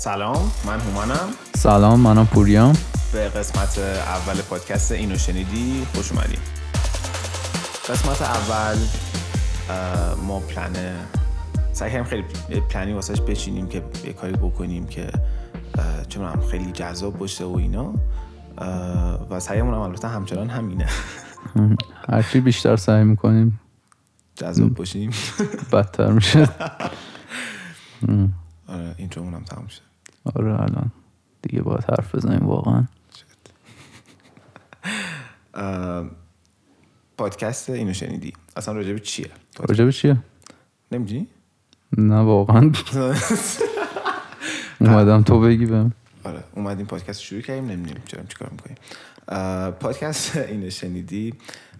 سلام من هومانم. سلام منم پوریام به قسمت اول پادکست اینو شنیدی؟ خوش اومدیم قسمت اول ما پلن سعی کردیم خیلی پلنی واسش بچینیم که یه کاری بکنیم که چون هم خیلی جذاب باشه و اینا. و سعیمون هم البته همچنان همینه. هرچی بیشتر سعی می‌کنیم جذاب باشیم. بدتر میشه. آره اینترومون هم تموم شد آره الان دیگه باید حرف بزنیم واقعا. پادکست اینو شنیدی؟ اصلا راجب چیه؟ راجب چیه؟ نمی‌دونی؟ نه واقعا. اومدم تو بگی بهم. آره اومدیم پادکست شروع کردیم نمی‌دونیم چرا چیکار می‌کنیم. پادکست اینو شنیدی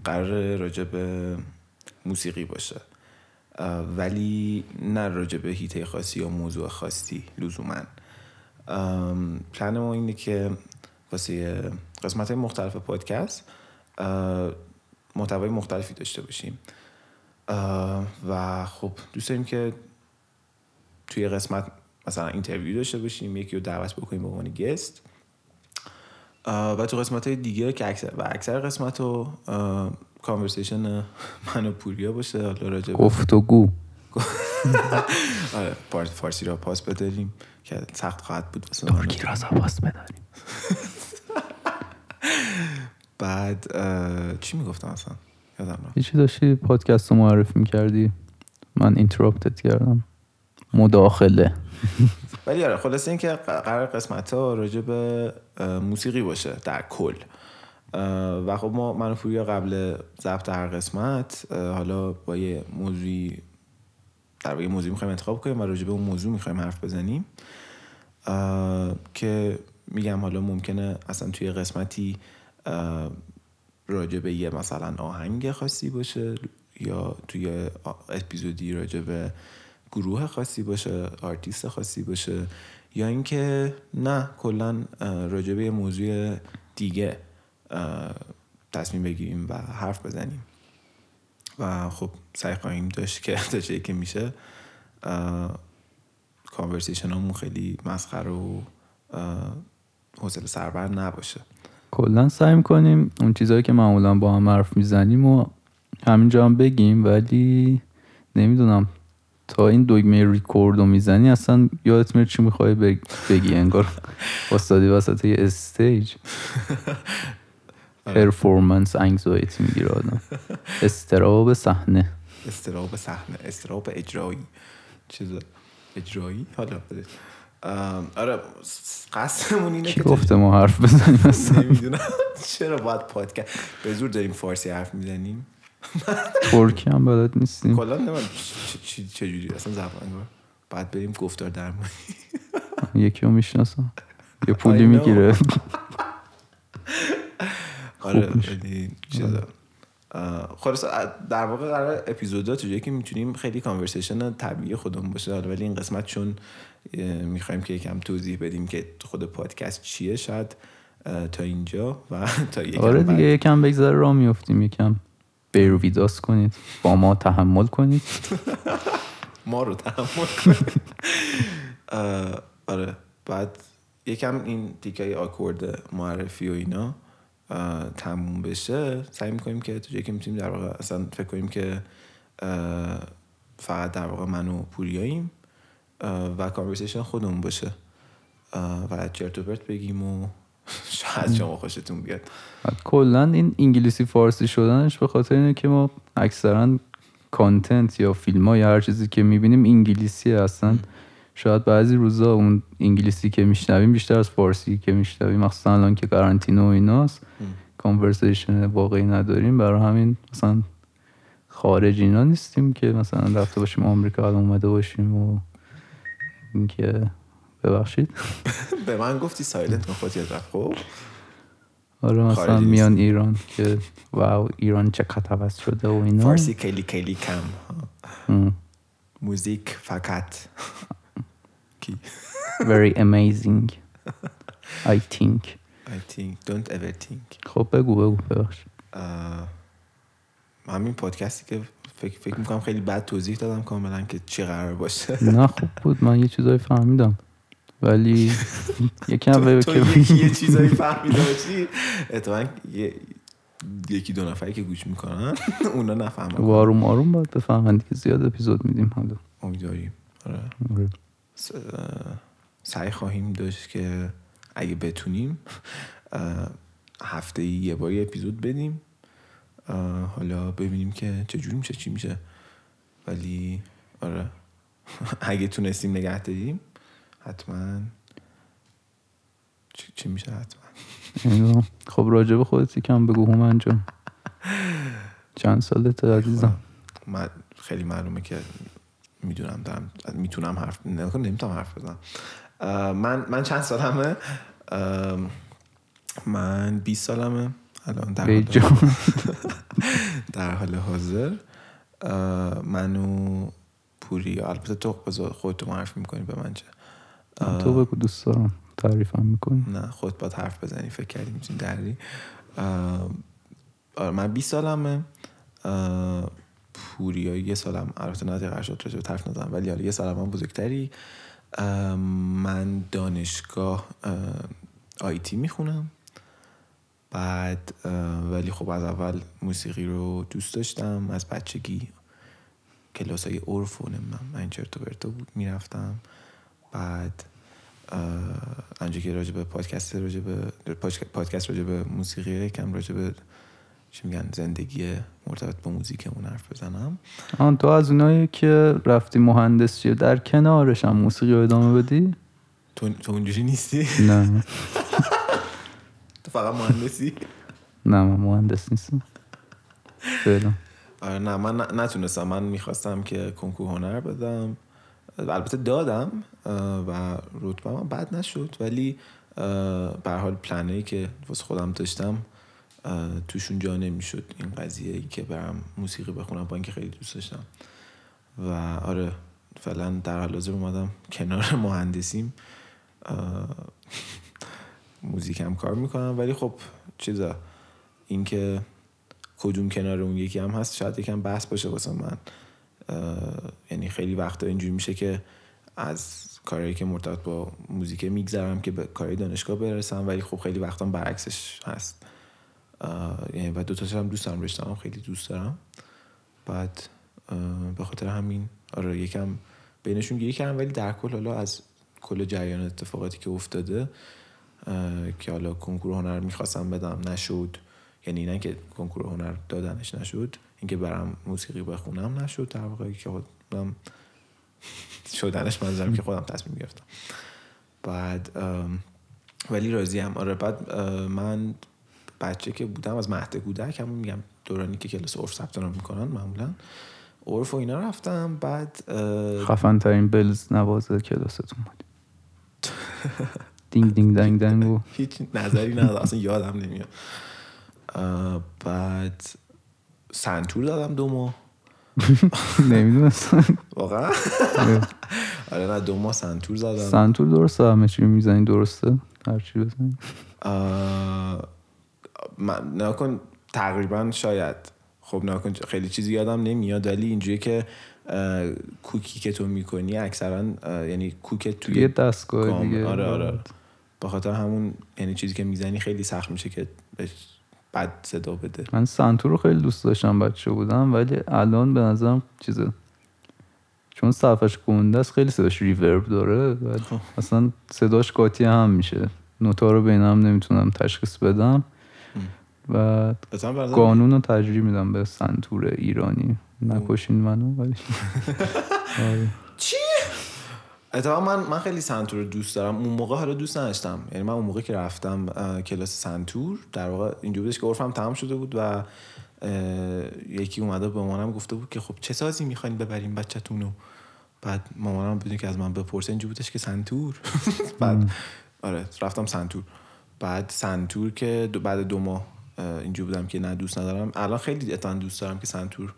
قرار راجع به موسیقی باشه. ولی نه راجع به حیطه خاصی یا موضوع خاصی لزوما. پلن ما اینه که واسه قسمت های مختلف پادکست محتوای مختلفی داشته باشیم. و خب دوست داریم که توی قسمت مثلا interview داشته باشیم یکی رو دعوت بکنیم به عنوان guest. و تو قسمت های دیگه که اکثر و اکثر قسمت رو conversation من و پوریا باشه حالا گفتگو آره فارسی را پاس بداریم که سخت خواهد بود ترکی را پاس بداریم. بعد چی می‌گفتم اصلا؟ یادم چی داشتی پادکست رو معرفی می‌کردی؟ من interrupt ت کردم. مداخله. ولی آره خلاصه این که قرار قسمت ها راجع به موسیقی باشه در کل. و خب ما من و قبل ضبط هر قسمت حالا با یه موضوعی در یه موضوع می‌خوایم انتخاب کنیم و راجع به اون موضوع می‌خوایم حرف بزنیم. که میگم حالا ممکنه اصلا توی قسمتی راجع به یه مثلا آهنگ خاصی باشه یا توی اپیزودی راجع به گروه خاصی باشه آرتیست خاصی باشه یا اینکه نه کلا راجع به یه موضوع دیگه تصمیم بگیریم و حرف بزنیم. و خب سعی خواهیم داشت که تا جایی که میشه conversation همون خیلی مسخره و حوصله سربر نباشه. کلا سعی می‌کنیم اون چیزهایی که معمولا با هم حرف می‌زنیم و همینجا هم بگیم ولی نمی‌دونم. تا این دوگمه ریکورد رو می‌زنی اصلا یادت میره چی می‌خوای بگی؟ انگار ایستادی وسط یه stage performance anxiety می‌گیره آدم. استراب صحنه. اضطراب صحنه اضطراب اجرایی. چیز اجرایی؟ حالا آره قصدمون اینه که گفته ما حرف بزنیم اصلا نمی‌دونم. چرا باید پادکست؟ به زور داریم فارسی حرف می‌زنیم. ترکی هم بلد نیستیم. کلا نمی‌دونم چجوری؟ اصلا زبان بعد بریم گفتار درمانی. یکی رو می‌شناسم. یه پولی می‌گیره. آره چیزا. خلاص در واقع قرار اپیزودا تو که می‌تونیم خیلی کانورسیشن طبیعی خودمون باشه ولی این قسمت چون می‌خوایم که یکم توضیح بدیم که خود پادکست چیه شاید تا اینجا و تا یکم آره دیگه یکم بگذره را میفتیم یکم بیرو ویداس کنید با ما تحمل کنید. ما رو تحمل کنید. آره. بعد یکم این تیکای آکورد معرفی و اینا. تموم بشه سعی می‌کنیم که تو جایی که می‌تونیم در واقع اصلا فکر کنیم که فقط در واقع من و پوریاییم و conversation خودمون باشه. و چرت و پرت بگیم و شاید شما خوشتون بیاد. کلا این انگلیسی فارسی شدنش به خاطر اینه که ما اکثرا content یا فیلم ها یا هر چیزی که می‌بینیم انگلیسی اصلا. شاید بعضی روزا اون انگلیسی که میشنویم بیشتر از فارسی که میشنویم مخصوصا الان که قرنطینه و ایناست conversation واقعی نداریم. برای همین مثلا خارج اینا نیستیم که مثلا رفته باشیم آمریکا الان اومده باشیم و اینکه ببخشید. به من گفتی سایلنت خودت یاد رفت خب؟ آره مثلا میان ایران که واو ایران چه عوض شده و اینا. فارسی کلی کلی کم. موزیک فقط. کی؟ Very amazing. I think. I think. Don't ever think. خب بگو بگو ببخش. همین پادکستی که فکر, فکر می‌کنم خیلی بد توضیح دادم کاملا که چی قرار باشه. نه خوب بود. من یه چیزایی فهمیدم. ولی یکم تو یکی یه چیزایی فهمیده باشی. اتفاقا یه- یکی دو نفری که گوش می‌کنن اونا نفهمن. آروم آروم باید بفهمن دیگه. زیاد اپیزود میدیم حالا. امیدواریم. آره. سعی خواهیم داشت که اگه بتونیم هفته یه باری اپیزود بدیم. حالا ببینیم که چجوری میشه چی میشه. ولی آره. اگه تونستیم نگه داریم حتما. چی, میشه حتما. خب راجع به خودت یکم بگو هومن جان. چند سالته عزیزم؟ من خیلی معلومه که می‌دونم دارم می‌تونم حرف نمی‌تونم حرف بزنم. من من چند سالمه؟ من 20 سالمه. الان در حال, در حال حاضر. اه، من و پوری البته تو بذار خودتو معرفی می‌کنی به من چه؟ تو بگو دوست دارم تعریفم می‌کنی. نه خود باید حرف بزنی فکر کردی می‌تونی دری آره من 20 سالمه. پوریا یه سالم البته نه دقیقه شد راجع به حرف نزنم ولی حالا یه سالم هم بزرگتری من دانشگاه اه، آیتی می‌خونم. بعد ولی خب از اول موسیقی رو دوست داشتم. از بچگی کلاس های عرف و من چرت و بود می‌رفتم. بعد انجا که راجع به پادکست پادک- پادکست راجع به موسیقی یکم راجع به چی میگن زندگی مرتبط با موزیکمون حرف بزنم. آن تو از اونایی که رفتی مهندسی در کنارش هم موسیقی رو ادامه بدی؟ تو, تو اونجوری نیستی؟ نه. تو فقط مهندسی؟ نه من مهندس نیستم. فعلا. آره نه من نتونستم. من می‌خواستم که کنکور هنر بدم. البته دادم و رتبه من بد نشد. ولی به حال پلنایی که واسه خودم داشتم توشون جا نمی‌شد این قضیه ای که برم موسیقی بخونم با اینکه خیلی دوست داشتم. و آره فعلا در حال حاضر اومدم کنار مهندسیم. موزیکم کار می‌کنم. ولی خب چیزا اینکه کدوم کنار اون یکی هم هست شاید یکم بحث باشه واسه من. یعنی خیلی وقتا اینجوری میشه که از کارهایی که مرتبط با موزیک میگذرم که به کارهای دانشگاه برسم ولی خب خیلی وقتا برعکسش هست. یعنی و دو تاشو هم دوست دارم رشته‌ام خیلی دوست دارم. بعد به خاطر همین آره یکم بینشون گیری کردم ولی در کل حالا از کل جریان اتفاقاتی که افتاده که حالا کنکور هنر می‌خواستم بدم نشد. یعنی نه که کنکور هنر دادنش نشد اینکه برم موسیقی بخونم نشد در واقع که خودم شدنش منظورم که خودم تصمیم گرفتم. بعد ولی راضی هم آره بعد من بچه که بودم از مهد کودک همون میگم دورانی که کلاس عرف ثبت نام می‌کنن معمولا. عرف و اینا رفتم بعد خفن ترین بلز نوازه کلاستون بود. دینگ دینگ دنگ دنگ و هیچ نظری ندارم اصلا یادم نمیاد. بعد سنتور دادم دو ماه نمی‌دونستم واقعا؟ آره نه دو ماه سنتور زدم. سنتور درسته همه چی می‌زنی درسته؟ هرچی بزنی. نکن تقریبا شاید خب نکن خیلی چیزی یادم نمیاد ولی اینجوری که کوکی که تو می‌کنی اکثرا یعنی کوکت توی دستگاه. دیگه. آره آره. به خاطر همون یعنی چیزی که می‌زنی خیلی سخت میشه که بد صدا بده. من سنتور رو خیلی دوست داشتم بچه بودم ولی الان به نظرم چیزه. چون صفحش گنده است خیلی صداش ریورب داره و اصلا صداش قاطی هم میشه. نوتا رو بین هم نمی‌تونم تشخیص بدم. و قانون رو تجریب میدم به سنتور ایرانی. نکشین منو ولی. آره. اتفاقا من من خیلی سنتور رو دوست دارم. اون موقع حالا دوست نداشتم. یعنی من اون موقع که رفتم کلاس سنتور در واقع اینجوری بودش که عرفم تمام شده بود و یکی اومده به مامانم گفته بود که خب چه سازی می‌خواین ببریم بچه‌تون رو بعد مامانم بدون که از من بپرسه اینجوری بودش که سنتور. بعد آره رفتم سنتور. بعد سنتور که دو- بعد دو ماه اه، اینجوری بودم که نه دوست ندارم. الان خیلی اتفاقا دوست دارم که سنتور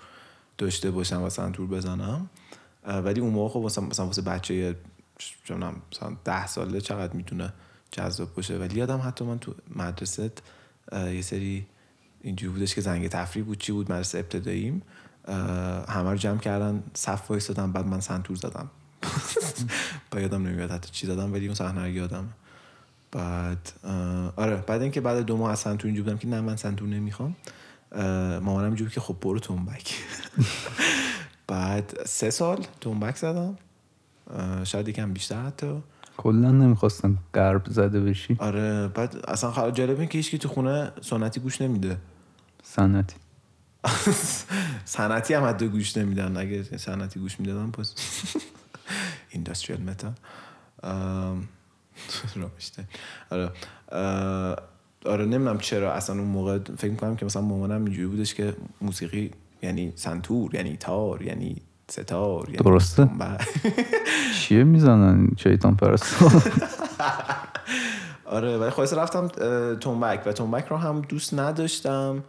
داشته باشم و سنتور بزنم. ولی اون موقع خب مثلا واسه بچه چه می‌دونم، مثلا ده ساله چقدر می‌تونه جذاب باشه. ولی یادم حتی من تو مدرسه یه سری اینجوری بودش که زنگ تفریح بود. چی بود؟ مدرسه ابتداییم. همه رو جمع کردن. صف وایسادن بعد من سنتور زدم. با یادم نمیاد حتی چی زدم ولی اون صحنه رو یادم بعد آره بعد اینکه بعد دو ماه از سنتور اینجور بودم که نه من سنتور نمی‌خوام مامانم اینجور که خب برو تنبک. بعد سه سال تنبک زدم شاید یکم بیشتر حتی. کلا نمی‌خواستن غرب زده بشی. آره بعد اصلا خیلی جالب این که هیچکی تو خونه سنتی گوش نمیده. سنتی. سنتی هم حتی گوش نمیدن اگه سنتی گوش می‌دادن پس اینداستریال متال رامشته آره. آره نمی‌دونم چرا. اصلا اون موقع فکر می‌کنم که مثلا مامانم اینجوری بودش که موسیقی یعنی سنتور یعنی تار یعنی ستار یعنی درسته. تنبک. چیه می‌زنن شیطان پرست آره ولی خلاص رفتم تنبک و تنبک رو هم دوست نداشتم.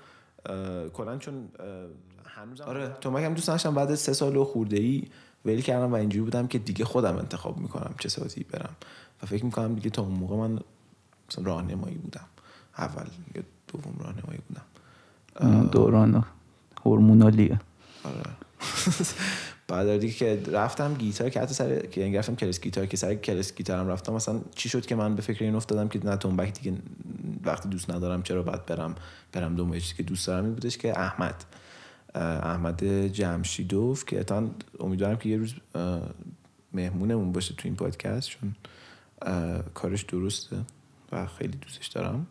کلا چون هنوزم آره. تنبک هم دوست نداشتم بعد از سه سال و خورده ای ول کردم و اینجوری بودم که دیگه خودم انتخاب می‌کنم چه ساعتی برم. و فکر می‌کنم دیگه تا اون موقع من راهنمایی بودم. اول یا دوم راهنمایی بودم. دوران هورمونالیه. آره. بعد دیگه که رفتم گیتار که حتی سر که یعنی رفتم کلاس گیتار که سر کلاس گیتارم رفتم مثلا چی شد که من به فکر این افتادم که نه تنبک دیگه وقتی دوست ندارم چرا باید برم برم دنبال چیزی که دوست دارم این بودش که احمد. احمد جمشیدوف که اتان امیدوارم که یه روز مهمونمون باشه تو این پادکست چون کارش درسته و خیلی دوستش دارم.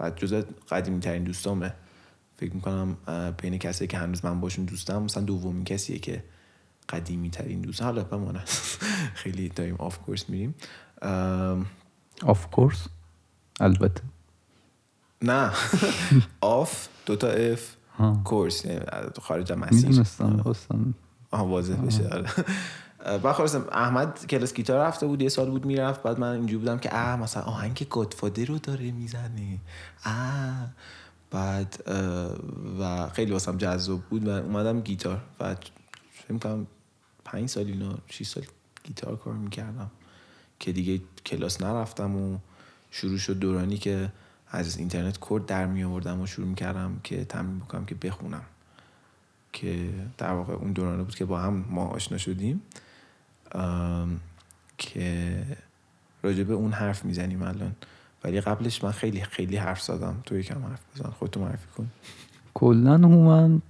و جزء قدیمی ترین دوستامه. فکر می‌کنم بین کسی که هنوز من باشون دوستم مثلا دومین کسیه که قدیمی ترین دوست حالا بماند. خیلی داریم off course میریم. of course البته. نه. off دوتا f. course یعنی خارج از مسیر. می‌دونستم آها واضح بشه آره. بعد خلاصه احمد کلاس گیتار رفته بود یه سال بود می‌رفت. بعد من اینجوری بودم که اه مثلا آهنگ Godfather رو داره می‌زنه. اه. بعد و خیلی واسم جذاب بود و اومدم گیتار. و فکر کنم پنج سال اینا 6 سال گیتار کار می‌کردم که دیگه کلاس نرفتم و شروع شد دورانی که از اینترنت کد در می آوردم و شروع می‌کردم که تمرین بکنم که بخونم. که در واقع اون دورانه بود که با هم ما آشنا شدیم. که راجع به اون حرف می‌زنیم الان. ولی قبلش من خیلی خیلی حرف زدم. تو یکم حرف بزن. خودتو معرفی کن. کلا هومن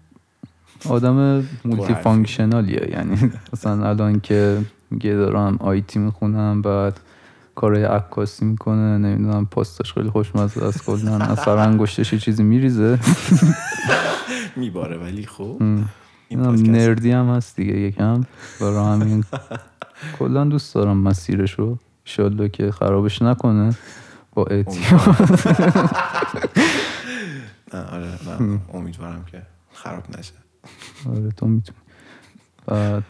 آدم multifunctional یه یعنی مثلا الان که میگه دارم IT می‌خونم بعد کارهای عکاسی می‌کنه نمی‌دونم پاستاش خیلی خوشمزه است کلا از سر انگشتش یه چیزی میریزه. میباره ولی خب nerd ی هم هست دیگه یکم. برای همین. کلا دوست دارم مسیرشو. ایشالله که خرابش نکنه. با اعتیاد. نه آره من امیدوارم که خراب نشه. آره تو می‌تونی. بعد.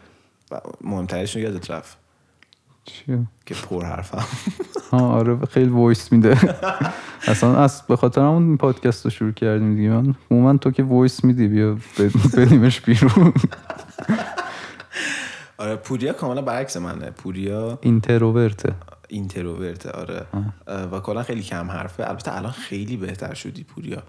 مهمترش رو یادت رفت. چیه؟ که پر حرفم. آره خیلی voice میده. اصلا از به خاطر همون پادکست رو شروع کردیم دیگه. من عموما تو که voice میدی بیا بدیمش بیرون. آره پوریا کاملا برعکس منه. پوریا اینتروورته. introvert ه آره. و کلا خیلی کم حرفه. البته الان خیلی بهتر شدی پوریا.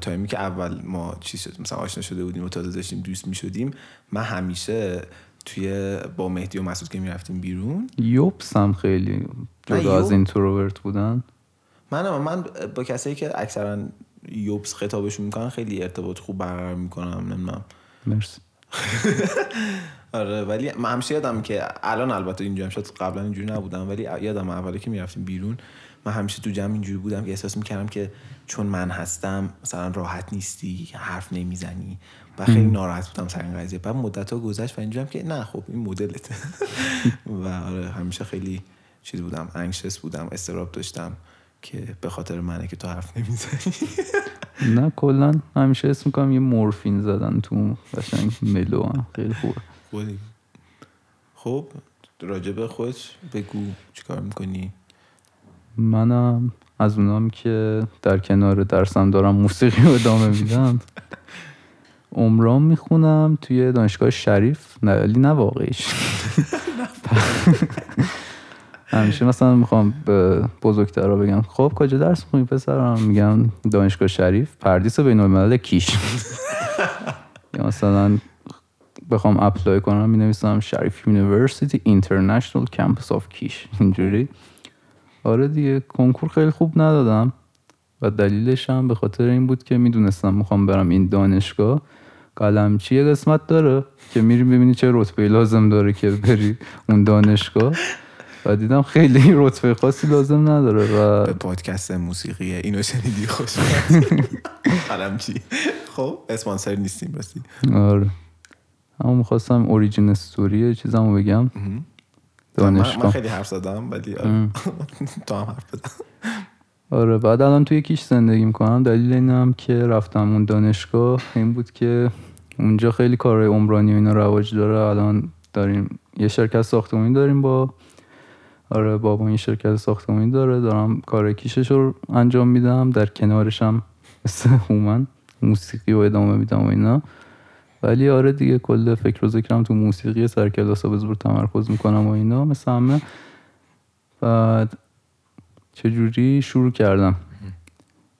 تایمی که اول ما چی شد مثلا آشنا شده بودیم و تازه داشتیم دوست می شدیم من همیشه توی با مهدی و مسعود که می‌رفتیم بیرون. یبس هم خیلی جدا از introvert بودن. من من با کسایی که اکثرا یوبس خطابشون می‌کنن خیلی ارتباط خوب برقرار می‌کنم نمی‌دونم. مرسی. آره ولی من همیشه یادم که الان البته هم شد قبلا اینجوری نبودم ولی یادم اولی که می‌رفتیم بیرون من همیشه تو جمع اینجوری بودم که احساس می‌کردم که چون من هستم مثلا راحت نیستی حرف نمی‌زنی. و خیلی ناراحت بودم سر این قضیه. بعد مدت ها گذشت و اینجوری که نه خب این مدلته و آره همیشه خیلی چیز بودم انگشس بودم استراب داشتم که به خاطر منه که تو حرف نمی‌زنی. نه کلا همیشه اسم می‌کنم یه مورفین زدن تو قشنگ ملو هم. خیلی خودی خب راجع به خود بگو چیکار می‌کنی؟ منم از اونام که در کنار درسم دارم موسیقی رو ادامه میدم. عمران می‌خونم توی دانشگاه شریف. نه ولی نه واقعیش. همیشه مثلا می‌خوام به بزرگترها بگم خب کجا درس می‌خونی پسرم؟ میگم دانشگاه شریف پردیس بین الملل کیش. یا مثلا بخوام apply کنم می نویسم Sharif University International Campus of Kish. اینجوری. آره دیگه کنکور خیلی خوب ندادم. و دلیلش هم به خاطر این بود که می‌دونستم می‌خوام برم این دانشگاه. قلمچی یه قسمت داره؟ که میری ببینی چه رتبه لازم داره که بری اون دانشگاه. و دیدم خیلی رتبه خاصی لازم نداره و به پادکست موسیقی اینو شنیدی خوش قلم چی؟ خب اسپانسر نیستیم راستی. آره. اما می‌خواستم اوریجین استوری چیزمو بگم. من, من دانشگاه. خیلی حرف زدم ولی آره. تو هم حرف بزن. آره بعد الان توی کیش زندگی می‌کنم. دلیل اینم که رفتم اون دانشگاه. این بود که اونجا خیلی کارهای عمرانی و اینا رواج داره. الان داریم یه شرکت ساختمانی داریم با آره بابا این شرکت ساختمانی داره. دارم کار کیشش رو انجام میدم. در کنارش هم موسیقی و ادامه میدم و اینا. ولی آره دیگه کل فکر و ذکرم تو موسیقی سر کلاس ها تمرکز می‌کنم و اینا. مثل همه. بعد چجوری شروع کردم؟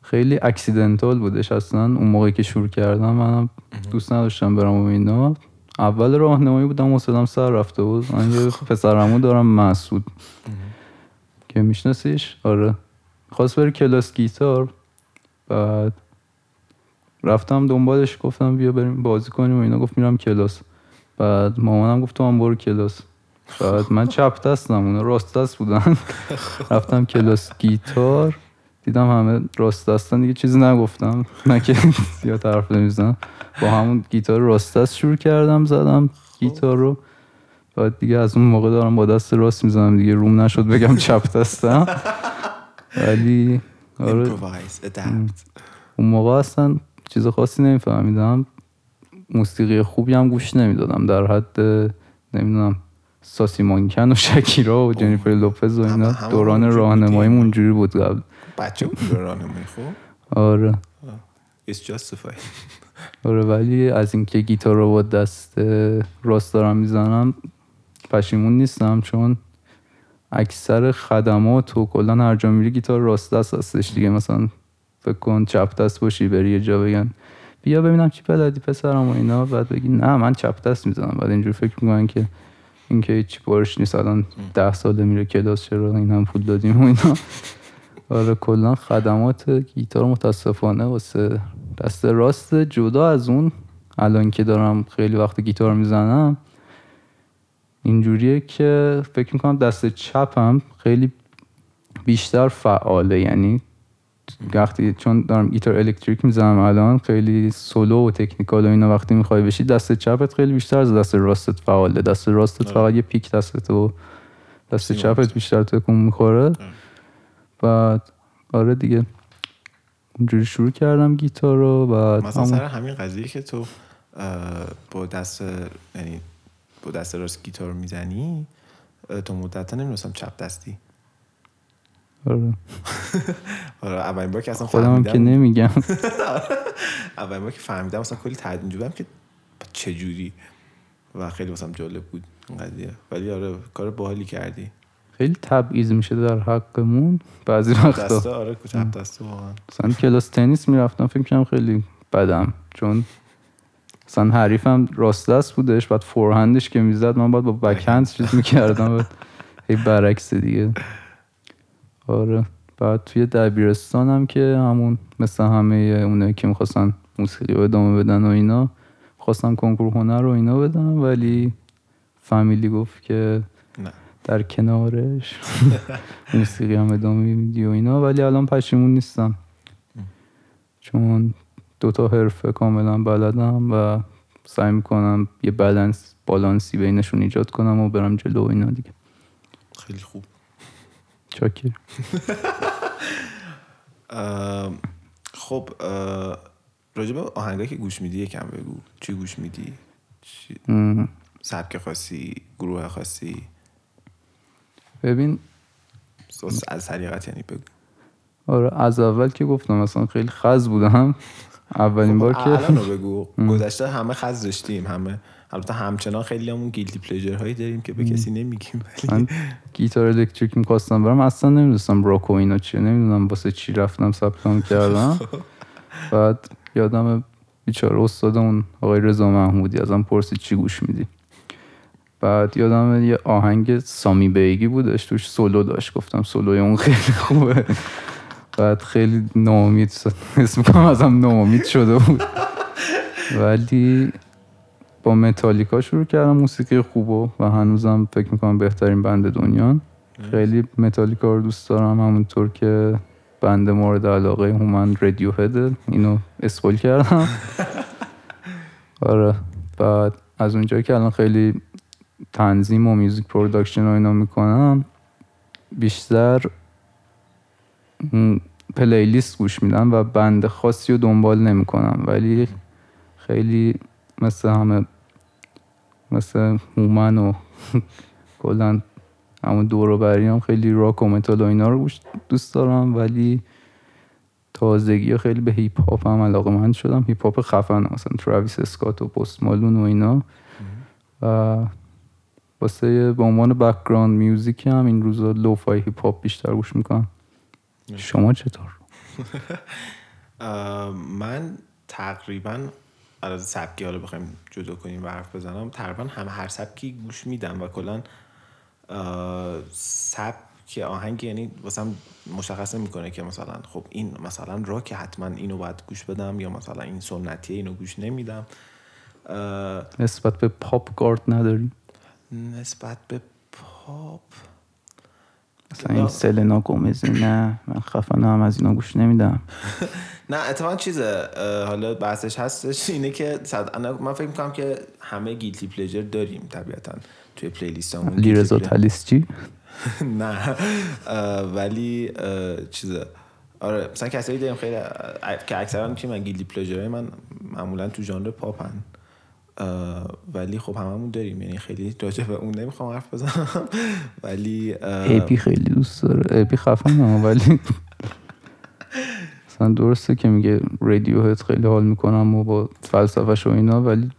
خیلی اکسیدنتال بودش اصلا. اون موقعی که شروع کردم منم دوست نداشتم برم و اینا. اول راهنمایی بودم حوصلم سر رفته بود. من یه پسرمو دارم مسعود. که میشناسیش؟ آره. خواست بری کلاس گیتار. بعد رفتم دنبالش گفتم بیا بریم بازی کنیم و اینا. گفت میرم کلاس. بعد مامانم گفت تو هم برو کلاس. بعد من چپ دستم اونا راست دست بودن. رفتم کلاس گیتار. دیدم همه راست دستن. دیگه چیزی نگفتم. نه که زیاد طرف نمی‌زنم. با همون گیتار راست دست شروع کردم زدم گیتار رو. بعد دیگه از اون موقع دارم با دست راست می‌زنم. دیگه روم نشد بگم چپ دستم ولی آره. اون موقع اصلا چیز خاصی نمیفهمیدم. موسیقی خوبی هم گوش نمی‌دادم. در حد نمی‌دونم ساسی مانکن و شکیرا و جنیفر لوپز و اینا. دوران راهنماییم بودیم. اونجوری بود قبل. بچه بود راهنمایی خب؟ آره. It's justified. آره ولی از اینکه گیتار رو با دست راست دارم می‌زنم پشیمون نیستم چون اکثر خدمات و کلا هر جا میری گیتار راست دست هستش دیگه. مثلا فکر کن چپ دست باشی بری یه جا بگن بیا ببینم چی بلدی پسرم و اینا. بعد بگی نه من چپ دست می‌زنم. بعد اینجور فکر می‌کنن که اینکه هیچ بارش نیست. الان ده ساله میره کلاس چرا این هم پول دادیم و اینا؟ آره کلا خدمات گیتار متاسفانه واسه دست راست جدا از اون الان که دارم خیلی وقت گیتار می‌زنم. اینجوریه که فکر می‌کنم دست چپم خیلی بیشتر فعاله. یعنی وقتی چون دارم گیتار الکتریک می‌زنم الان خیلی سولو و تکنیکال و اینا وقتی می‌خوای بشی دست چپت خیلی بیشتر از دست راستت فعاله. دست راستت آره. فقط یه پیک دستت و دست. چپت بیشتر تکون می‌خوره. بعد آره دیگه. اونجوری شروع کردم گیتار رو بعد مثلا سر همین قضیه که تو با دست یعنی با دست راست گیتار می‌زنی تو مدت نمی‌دونستم چپ دستی. آره. آره اولین بار که اصلا خودم که نمیگم. اولین بار که فهمیدم اصلا کلی تعجب بودم که چه جوری و خیلی واسم جالب بود قضیه. ولی آره کار باحالی کردی. خیلی تبعیض میشه در حقمون بعضی وقتا. دسته؟ آره چپ دسته واقعا. مثلا کلاس تنیس می‌رفتم فکر کنم خیلی بدم. چون مثلا حریفم راست دست بودش بعد فورهندش که می‌زد من باید با بکهند چیز می‌کردم بعد هی برعکس دیگه. آره. بعد توی دبیرستانم که همون مثل همه اونایی که می‌خواستن موسیقی رو ادامه بدن و اینا خواستم کنکور هنر رو اینا بدم ولی فامیلی گفت که نه. در کنارش موسیقی هم ادامه میدی و اینا ولی الان پشیمون نیستم. چون دوتا حرفه کاملا بلدم و سعی می‌کنم یه بالانس بالانسی بینشون ایجاد کنم و برم جلو و اینا دیگه. خیلی خوب. چاکر. ام، خب به آهنگایی که گوش میدی یکم بگو. چی گوش میدی؟ چی... سبک خاصی گروه خاصی؟ ببین از طریقت یعنی بگو. آره از اول که گفتم مثلا خیلی خز بودم. اولین بار خب، که الان رو بگو گذشته همه خز داشتیم همه البته همچنان خیلی همون گیلتی پلیجر هایی داریم که به کسی نمیگیم من گیتار الکتریک می‌خواستم برم. اصلا نمی‌دونستم راک و اینا چیه. نمی‌دونم واسه چی رفتم ثبت کردم. بعد یادم بیچاره استادمون آقای رضا محمودی ازم پرسید چی گوش میدی. بعد یادم یه آهنگ سامی بیگی بودش. توش سولو داشت. گفتم سولوی اون خیلی خوبه. بعد خیلی ناامید اسم کنم ازم ناامید شده بود. ولی با متالیکا شروع کردم موسیقی خوبو و هنوزم فکر می‌کنم بهترین band دنیا خیلی متالیکا رو دوست دارم همونطور که band مورد علاقه هومن Radiohead ه اینو spoil کردم. آره. بعد از اونجایی که الان خیلی تنظیم و music production و اینا می‌کنم بیشتر playlist گوش میدم و band خاصی رو دنبال نمی‌کنم. ولی خیلی مثل همه مثل هومن و کلا همون دور هم خیلی راک و متال و اینا رو دوست دارم ولی تازگی خیلی به هیپ هاپ هم علاقه مند شدم. هیپ هاپ خفن مثلا Travis Scott و Post Malone و اینا. و واسه به عنوان background music هم این روزا lo-fi hip hop بیشتر گوش می‌کنم. شما چطور؟ من تقریبا از سبکی حالا بخوایم جدا کنیم و حرف بزنم تقریبا همه هر سبکی گوش میدم و کلا سبک آهنگ یعنی واسم مشخص می‌کنه که مثلا خب این مثلا راک حتما اینو باید گوش بدم یا مثلا این سنتیه اینو گوش نمیدم نسبت به پاپ گارد نداری؟ نسبت به پاپ مثلا این سلنا گومز نه من خفنه هم از اینا گوش نمیدم. نه اتفاقا چیزه حالا بحثش هستش اینه که من فکر می‌کنم که همه گیلتی پلیجر داریم طبیعتا توی پلیلیست همون لیرزا چی؟ نه ولی چیزه. آره مثلا کسایی داریم خیلی که اکثرا که من گیلتی پلیجر من معمولا تو ژانر پاپن. ولی خب هممون داریم. یعنی خیلی راجع به اون نمی‌خوام حرف بزنم. ولی ابی خیلی دوست داره. ابی خفن ولی مثلا درسته که میگه Radiohead خیلی حال می‌کنم و با فلسفهش و اینا ولی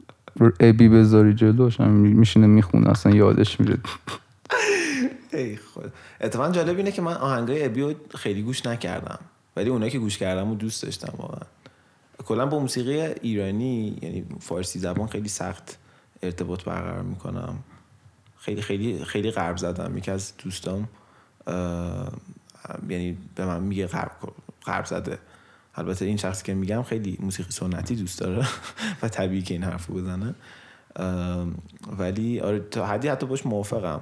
ابی بذاری جلوش هم میشینه می‌خونه اصلا یادش میره. ای خود اتفاقا جالب اینه که من آهنگای ابی خیلی گوش نکردم. ولی اونایی که گوش کردم و دوست داشتم واقعا. کلا با موسیقی ایرانی یعنی فارسی زبان خیلی سخت ارتباط برقرار می‌کنم. خیلی خیلی خیلی غرب زدم. یکی از دوستام یعنی به من میگه غرب غرب زده. البته این شخصی که میگم خیلی موسیقی سنتی دوست داره و طبیعی که این حرفو بزنه. ولی آره تا حدی حتی باش موافقم.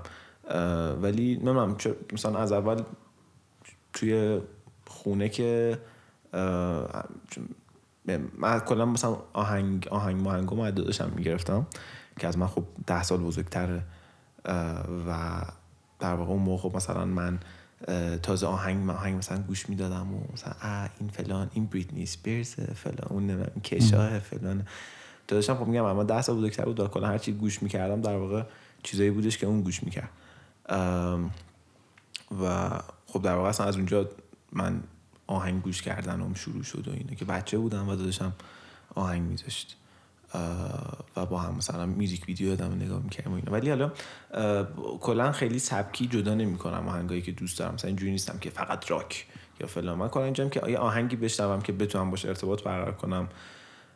ولی نمی‌دونم مثلا از اول توی خونه که من کلا مثلا آهنگ آهنگ ماهنگو ما داداشم می‌گرفتم که از من خب ده سال بزرگتره و در واقع اون موقع مثلا من تازه آهنگ آهنگ مثلا گوش می‌دادم و مثلا این فلان این بریتنی سپیرز فلان اون نمی‌دونم کشاه فلان. داداشم خب میگم اما ده سال بزرگتر بود کلا هر چی گوش می‌کردم در واقع چیزایی بودش که اون گوش می‌کرد. و خب در واقع اصلا از اونجا من آهنگ گوش کردنم شروع شد و اینه که بچه بودم و داداشم آهنگ میذاشت. و با هم مثلا میوزیک ویدیو دادم نگاه می‌کردم اینا. ولی حالا کلا خیلی سبکی جدا نمی‌کنم آهنگایی که دوست دارم. مثلا اینجوری نیستم که فقط راک یا فلان. من کلا اینجام که آیا آهنگی بشنوم که بتونم باشه ارتباط برقرار کنم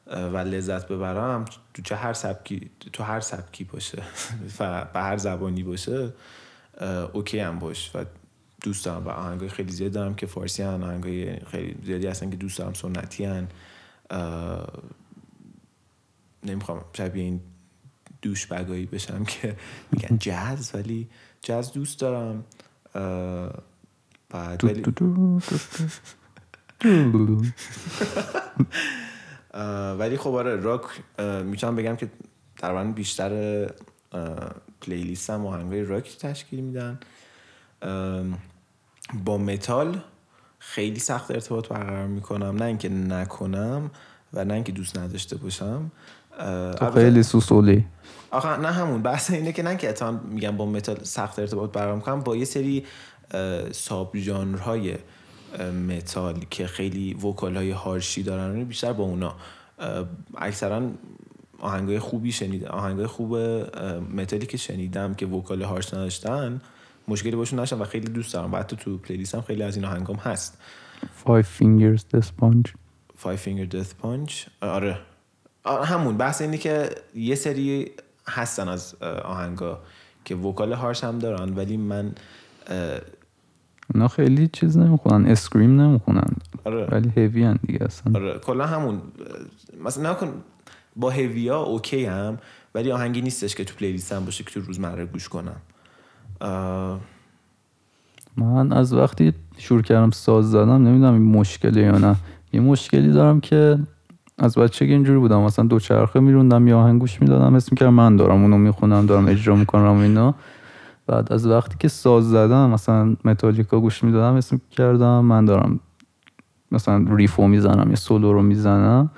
و لذت ببرم. تو چه هر سبکی تو هر سبکی باشه و به هر زبانی باشه اوکی هم باش. و دوست دارم و آهنگای خیلی زیاد دارم که فارسی هن آهنگای خیلی زیادی هستن که دوست دارم سنتی هن. نمی‌خوام شبیه این دوش بگایی بشم که میگن جاز ولی جاز دوست دارم. بعد ولی ولی خب آره راک می‌تونم بگم که در بیشتر playlist هم آهنگای راک تشکیل میدن. با متال خیلی سخت ارتباط برقرار می‌کنم. نه اینکه نکنم و نه اینکه دوست نداشته باشم. تو خیلی سوسولی آخه نه همون بحث اینه که نه که الان میگم با متال سخت ارتباط برقرار می‌کنم با یه سری subgenre های متال که خیلی vocal های harsh ی دارن بیشتر با اونا. اکثرا آهنگای خوبی شنیدم آهنگای خوب متالی که شنیدم که vocal harsh نداشتن مشکلی باشون نشم و خیلی دوست دارم. و حتی تو playlist هم خیلی از این آهنگام هست. Five Fingers Death Punch. Five Finger Death Punch. آره. همون. بحث اینه که یه سری هستن از آهنگا که vocal harsh هم دارن ولی من اونا خیلی چیز نمی‌خونن. scream نمی‌خونن. آره. ولی هیوی هن دیگه اصلا. آره. کلا همون. مثلا نکن با heavy ا okay ام ولی آهنگی نیستش که تو playlist هم باشه که تو روزمره گوش کنم. من از وقتی شروع کردم ساز زدم نمی‌دونم این مشکلی یا نه. یه مشکلی دارم که از بچگی اینجوری بودم. مثلا دوچرخه میروندم یا آهنگ گوش می‌دادم حسم که من دارم اونو می‌خونم دارم اجرا می‌کنم اینا. بعد از وقتی که ساز زدم مثلا متالیکا گوش می‌دادم اسم کردم من دارم مثلا ریفو می‌زنم یا سولو رو می‌زنم.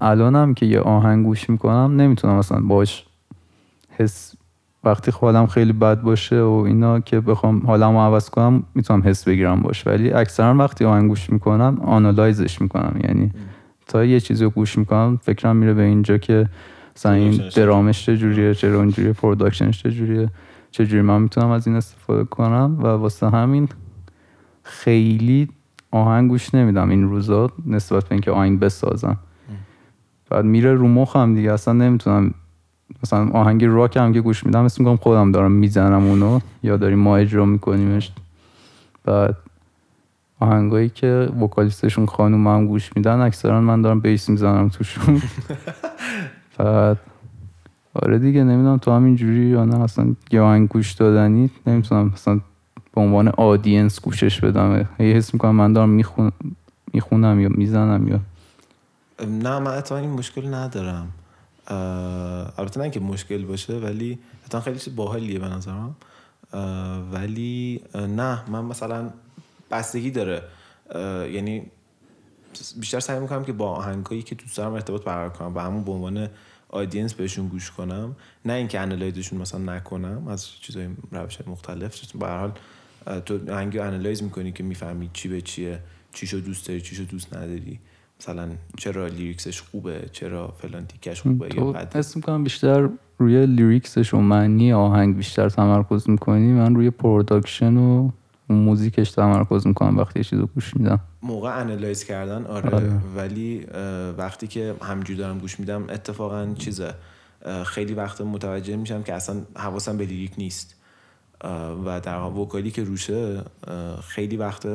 الانم که یه آهنگ گوش می‌کنم نمی‌تونم مثلا باش حس وقتی حالم خیلی بد باشه و اینا که بخوام حالم رو عوض کنم می‌تونم حس بگیرم باش. ولی اکثرا وقتی آهنگ گوش می‌کنم آنالایزش می‌کنم. یعنی تا یه چیزی رو گوش می‌کنم فکرم میره به اینجا که مثلا این درامش چجوریه؟ چرا اونجوریه production ش چجوریه چجوری من می‌تونم از این استفاده کنم. و واسه همین خیلی آهنگ گوش نمیدم این روزا نسبت به اینکه آهنگ بسازم. بعد میره رو مخم دیگه اصلا نمی‌تونم مثلا آهنگ راک هم که گوش میدم اسم می‌کنم خودم دارم می‌زنم اونو یا داریم ما اجرا میکنیمش. بعد آهنگایی که vocalist شون خانوم هم گوش میدن اکثرا من دارم bass می‌زنم توشون. بعد آره دیگه نمی‌دونم تو همین جوری یا نه اصلا یه آهنگ گوش دادنی نمی‌تونم مثلا به عنوان آدینس گوشش بدم. هی حس می‌کنم من دارم میخون می‌خونم یا می‌زنم یا نه من اتفاقا این مشکل ندارم. البته نه که مشکل باشه ولی اتفاقا خیلی چیز باحالیه به نظرم. ولی نه من مثلا بستگی داره. یعنی بیشتر سعی می‌کنم که با آهنگایی که دوست دارم ارتباط برقرار کنم و همون به عنوان audience بهشون گوش کنم. نه اینکه analyze شون مثلا نکنم از چیزای روش مختلف. به حال تو آهنگی analyze می‌کنی که می‌فهمی چی به چیه چیشو دوست داری چیشو دوست نداری. مثلا چرا lyrics ش خوبه؟ چرا فلان تیکش خوبه یا تو بده؟ حس می‌کنم بیشتر روی lyrics ش و معنی آهنگ بیشتر تمرکز می‌کنی. من روی production و موزیکش تمرکز می‌کنم وقتی یه چیز رو گوش میدم. موقع analyze کردن آره, آره. ولی وقتی که همجور دارم گوش میدم اتفاقا چیزه خیلی وقت متوجه میشم که اصلا حواسم به lyric نیست. و در vocal ی که روشه خیلی وقت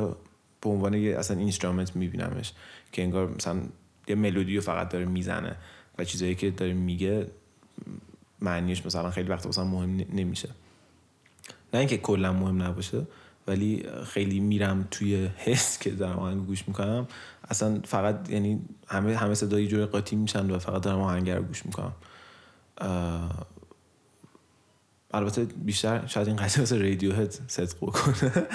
به عنوان اصلا instrument میبینمش. که انگار مثلا یه ملودی رو فقط داره می‌زنه و چیزایی که داره میگه معنیش مثلا خیلی وقت مثلا مهم نمیشه. نه اینکه کلا مهم نباشه ولی خیلی میرم توی حس که دارم آهنگ گوش می‌کنم. اصلا فقط یعنی همه همه صدای یه جور قاطی میشن و فقط دارم آهنگ رو گوش می‌کنم. البته بیشتر شاید این قضیه واسه رادیو هد صدق بکنه.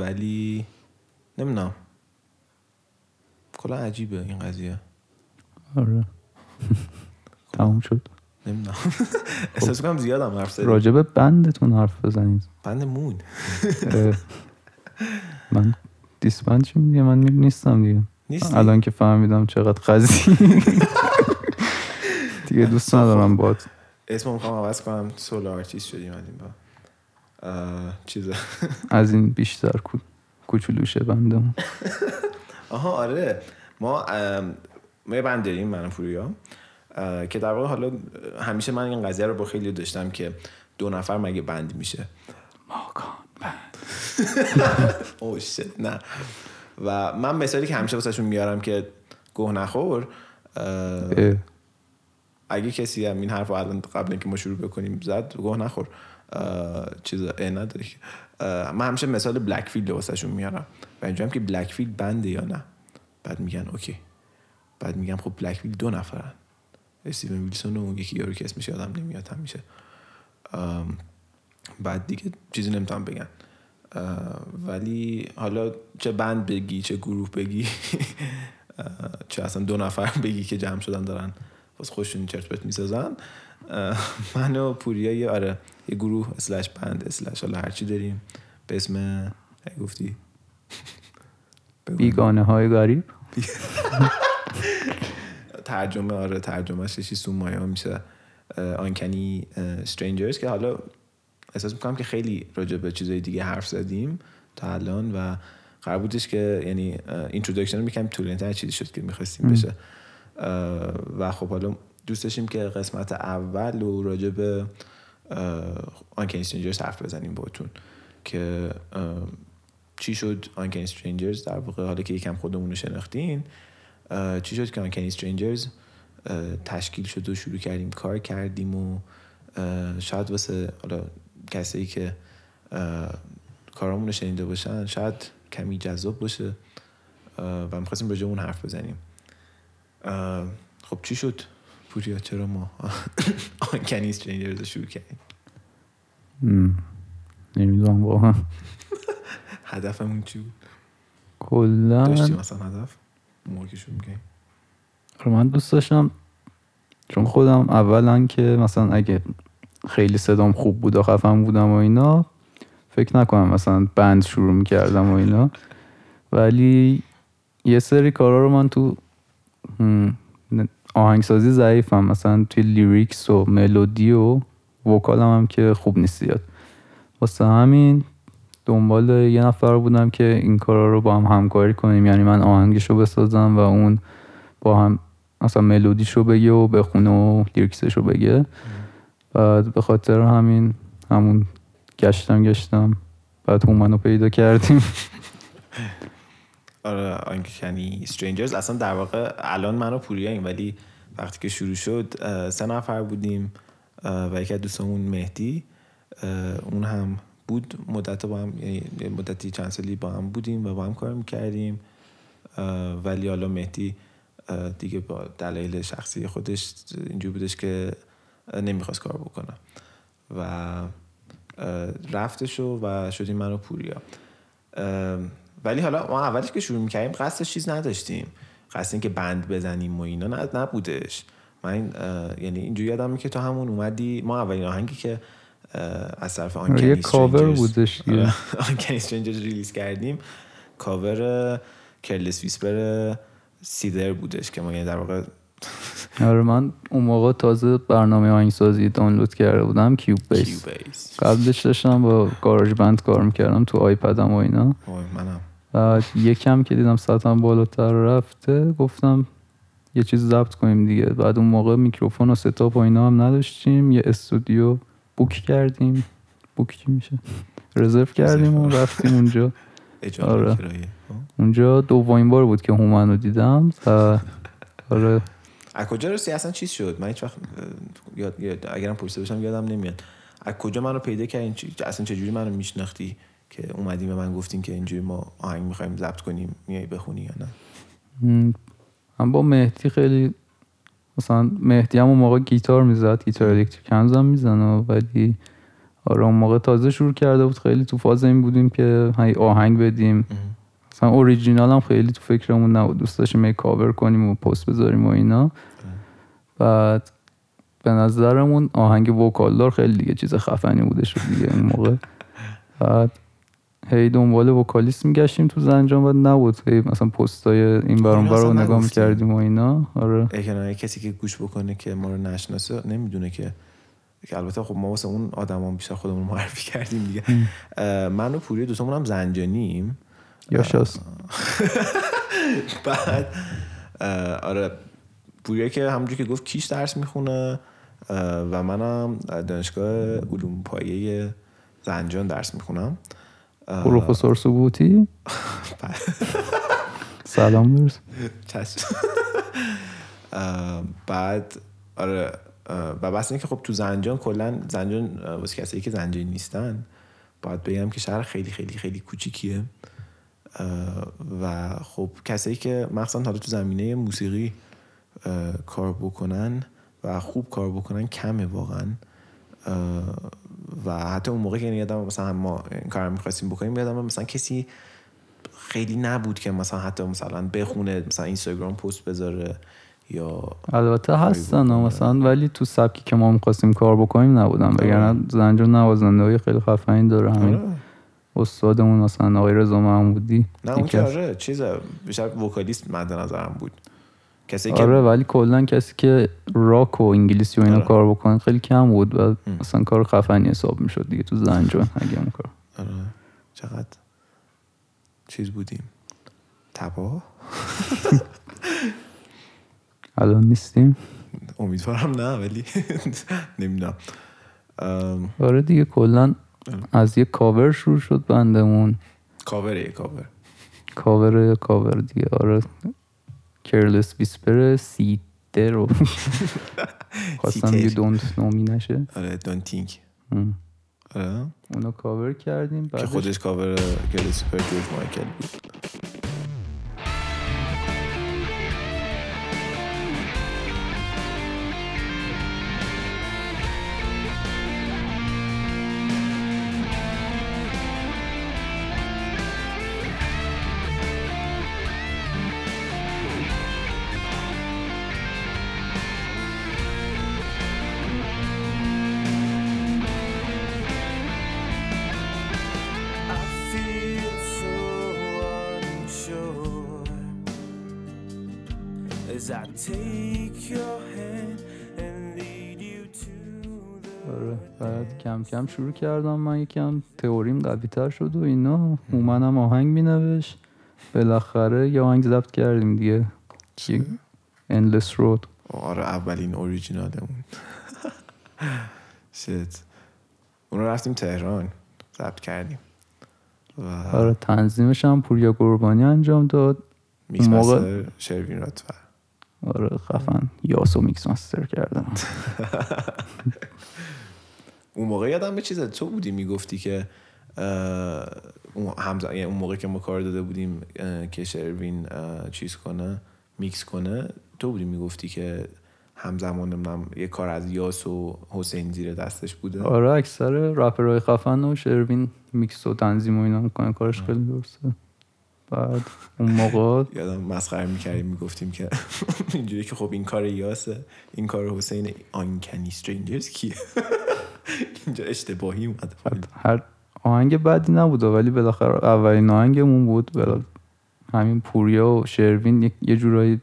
ولی نمی‌دونم. کلا عجیبه این قضیه. آره. تموم شد. نمی‌دونم. احساس کنم زیادم حرف زدیم راجب بندتون حرف بزنید. بند مون. من دیسبند چی میگه؟ من نیستم دیگه. الان که فهمیدم چقدر قضیه. دیگه دوست ندارم باد. اسمو می‌خوام عوض کنم. سولو آرتیست شدیم از این با. چیزه. از این بیشتر کو- کوچولوشه بندمون. آها آره. ما ما یه بند داریم من و پوریا که در واقع حالا همیشه من این قضیه رو با خیلی داشتم که دو نفر مگه band میشه. ماکان بند. oh shit نه. و من مثالی که همیشه واسهشون میارم که گوه نخور اگه کسی هم این حرف رو الان قبل اینکه ما شروع بکنیم زد گوه نخور. چیز که. اه، من همیشه مثال Blackfield واسهشون میارم. و اینجا که Blackfield band ه یا نه. بعد میگن okay. بعد میگم خب Blackfield دو نفرن. استیون ویلسون و اون یکی یارو که اسمش یادم نمیاد همیشه بعد دیگه چیزی نمی‌تونم بگن ولی حالا چه بند بگی چه گروه بگی. چه اصلا دو نفر بگی که جمع شدن دارن. باز خوششون چرت پرت می‌سازن. اه، من و پوریا یه آره. یه گروه اسلش بند اسلش حالا هرچی داریم به اسم گفتی. بیگانه های غریب ترجمه آره ترجمه ششی سومایا میشه آنکنی استرینجرز که حالا احساس می‌کنم که خیلی راجع به چیزای دیگه حرف زدیم تا الان و قرار بودش که یعنی اینترودکشن می‌کنم طولانی تر چیزی شد که می‌خواستیم. بشه و خب حالا دوست داشتیم که قسمت اول و راجع به آنکن استرینجرز حرف بزنیم باتون که چی شد آنکن استرینجرز در واقع؟ حالا که یکم خودمون رو شناختین چی شد که آنکن استرینجرز تشکیل شد و شروع کردیم کار کردیم و شاید واسه حالا کسایی که کارامون رو شنیده باشن شاید کمی جذاب باشه و می‌خواستیم راجع اون حرف بزنیم. خب چی شد؟ پوریا چرا ما؟ آنکنی استرینجرز رو شروع کردیم. نمی‌دونم واقعا. هدفمون چی بود؟ کلا داشتیم مثلا هدف؟ که شروع کردیم آره، من دوست داشتم چون خودم اولا که مثلا اگه خیلی صدام خوب بود و خفن بودم و اینا فکر نکنم مثلا بند شروع می‌کردم و اینا. ولی یه سری کارا رو من تو آهنگسازی ضعیفم. مثلا توی لیریکس و ملودی و وکالم هم که خوب نیست زیاد. واسه همین دنبال یه نفر بودم که این کارا رو با هم همکاری کنیم. یعنی من آهنگش رو بسازم و اون با هم مثلا ملودیش رو بگه و بخونه و لیریکسش رو بگه. بعد به خاطر همین همون گشتم گشتم. بعد اون منو پیدا کردیم. آره آنکنی استرینجرز اصلا در واقع الان من و پوریا ولی وقتی که شروع شد سه نفر بودیم و یکی از دوستامون مهدی اون هم بود. مدت با هم یعنی مدتی چند سالی با هم بودیم و با هم کار می‌کردیم. ولی حالا مهدی دیگه با دلایل شخصی خودش اینجور بودش که نمی‌خواست کار بکنه. و اه، رفتشو و شدیم من و پوریا. ولی حالا ما اولش که شروع می‌کردیم قصدش چیز نداشتیم. قصد این که band بزنیم و اینا نبودش. من یعنی اینجوری یادمه که تو همون اومدی ما اولین آهنگی که از طرف آره، Uncanny یه کاور بودش. آره، Uncanny release کردیم. cover Careless Whisper Seether بودش که ما یعنی در واقع آره من اون موقع تازه برنامه آهنگسازی دانلود کرده بودم Cubase قبلش داشتم با GarageBand کار می‌کردم تو iPad م و اینا. منم. بعد یکم که دیدم ساعتم بالاتر رفته گفتم یه چیز ضبط کنیم دیگه. بعد اون موقع میکروفون و ستاپ و اینا هم نداشتیم یه استودیو بوک کردیم. بوک چی میشه؟ رزرو کردیم و رفتیم اونجا. آره. خب. اونجا دومین بار بود که هومن رو دیدم. و آره. از کجا رسی؟ اصلا چیز شد؟ من هیچ وقت یاد, اگرم پرسیده باشم یادم نمیاد. از کجا منو پیدا کردین؟ اصلا چجوری منو میشناختی؟ که اومدیم به من گفتین که اینجوری ما آهنگ می‌خوایم ضبط کنیم میای بخونی یا نه؟ م، من با مهدی خیلی مثلا مهدی هم اون موقع گیتار می‌زد گیتار الکتریک هم می‌زنه ولی آره اون موقع تازه شروع کرده بود خیلی تو فاز این بودیم که هی آهنگ بدیم. مثلا اوریجینال هم خیلی تو فکرمون نبود دوست داشتیم یه کاور کنیم و پست بذاریم و اینا. بعد به نظرمون آهنگ وکالدار خیلی دیگه چیز خفنی بوده شد دیگه اون موقع. بعد هی دنبال وکالیست میگشتیم تو زنجان بعد نبود. هی مثلا پستای این بر اون بر رو نگاه. می‌کردیم و اینا. آره. احیانا کسی که گوش بکنه که ما رو نشناسه نمی‌دونه که که البته خب ما واسه اون آدما بیشتر خودمون معرفی کردیم دیگه. من و پوری دوستمون هم زنجانیم. یا شاست. بعد آره پوریا که همونجور که گفت کیش درس می‌خونه و منم دانشگاه علوم پایه زنجان درس می‌خونم. پروفسور سبوتی سلام اه، بعد آره و بس اینکه خب تو زنجان کلا زنجان واسه کسایی که زنجانی نیستن باید بگم که شهر خیلی خیلی خیلی کوچیکیه. و خب کسایی که مخصوصا حالا تو زمینه موسیقی کار بکنن و خوب کار بکنن کمه واقعا. و حتی اون موقع که یادم مثلا ما این کار می‌خواستیم بکنیم یادم مثلا کسی خیلی نبود که مثلا حتی مثلا بخونه مثلا اینستاگرام پست بذاره یا البته هستن مثلا ولی تو سبکی که ما می‌خواستیم کار بکنیم نبودن. وگرنه زنجان نوازنده های خیلی خفنی داره. همین آره. استادمون مثلا آقای رضا محمودی نه اون که آره چیز بیشتر وکالیست مد نظرم بود. کسی که آره ولی کلا کسی که راک و انگلیسی و اینا آره. کار بکنه خیلی کم بود و مثلا کار خفنی حساب می‌شد دیگه تو زنجان اگه اون کار. آره. چقدر چیز بودیم. تبا الان نیستیم. امیدوارم نه ولی نمی‌دونم. آره دیگه کلا از یه کاور شروع شد بندمون. کاوره یه کاور. کاور کاور دیگه. آره. کرلس ویسپر سیده رو خواستم. یه دونت نومی نشه آره دون تینک ام. آره اونو کاور کردیم که خودش کاور گل سوپر جورج مایکل بود کم شروع کردم من یکم تئوریم قوی تر شد و اینا. اونم آهنگ می نوشت بالاخره یه آهنگ ضبط کردیم دیگه. چی؟ Endless Road. آره اولین اوریجینالمون شت. اون رو رفتیم تهران. ضبط کردیم. و آره تنظیمش هم پوریا قربانی انجام داد. میکس موقع- شروین آره خفن. یاسو mix master کردم اون موقع یادم به چیز تو بودی می‌گفتی که اه، اون همز... یعنی اون موقع که ما کار داده بودیم که شروین چیز کنه میکس کنه تو بودی می‌گفتی که همزمان نمی‌دونم یه کار از یاس و حسین زیر دستش بوده. آره اکثر رپرهای خفن و شروین میکس و تنظیم و اینا می‌کنه کارش خیلی درسته. بعد اون موقع یادم مسخره می‌کردیم می‌گفتیم که اینجوری که خب این کار یاسه. این کار حسین آنکنی سترینجرز کیه؟ اینجا اشتباهی پایین. هر آهنگ بدی نبوده ولی بالاخره اولین آهنگمون بود. همین پوریا و شروین یه جورایی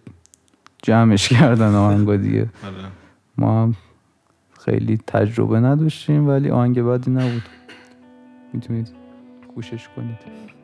جمعش کردن آهنگا دیگه. آره. ما هم خیلی تجربه نداشتیم ولی آهنگ بدی نبود. می‌تونید گوشش کنید.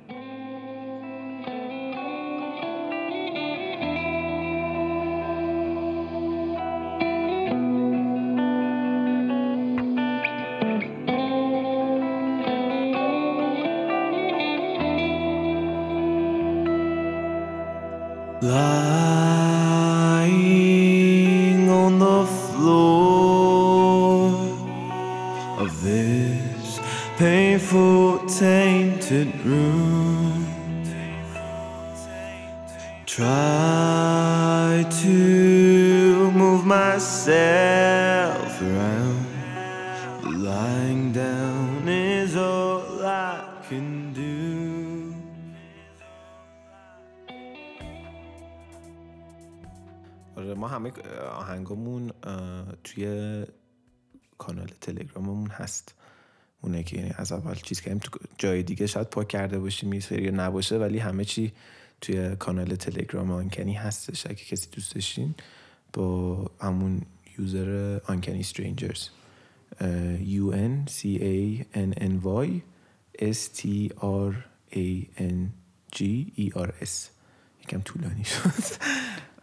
هست اونه که یعنی از اول چیز کردیم. تو جای دیگه شاید پاک کرده باشیم یه سری نباشه ولی همه چی توی کانال تلگرام آنکنی هستش. اگه کسی دوست داشتین با همون یوزر آنکنی سترینجرز U N C A N N Y S T R A N G E R S یکم طولانی شد.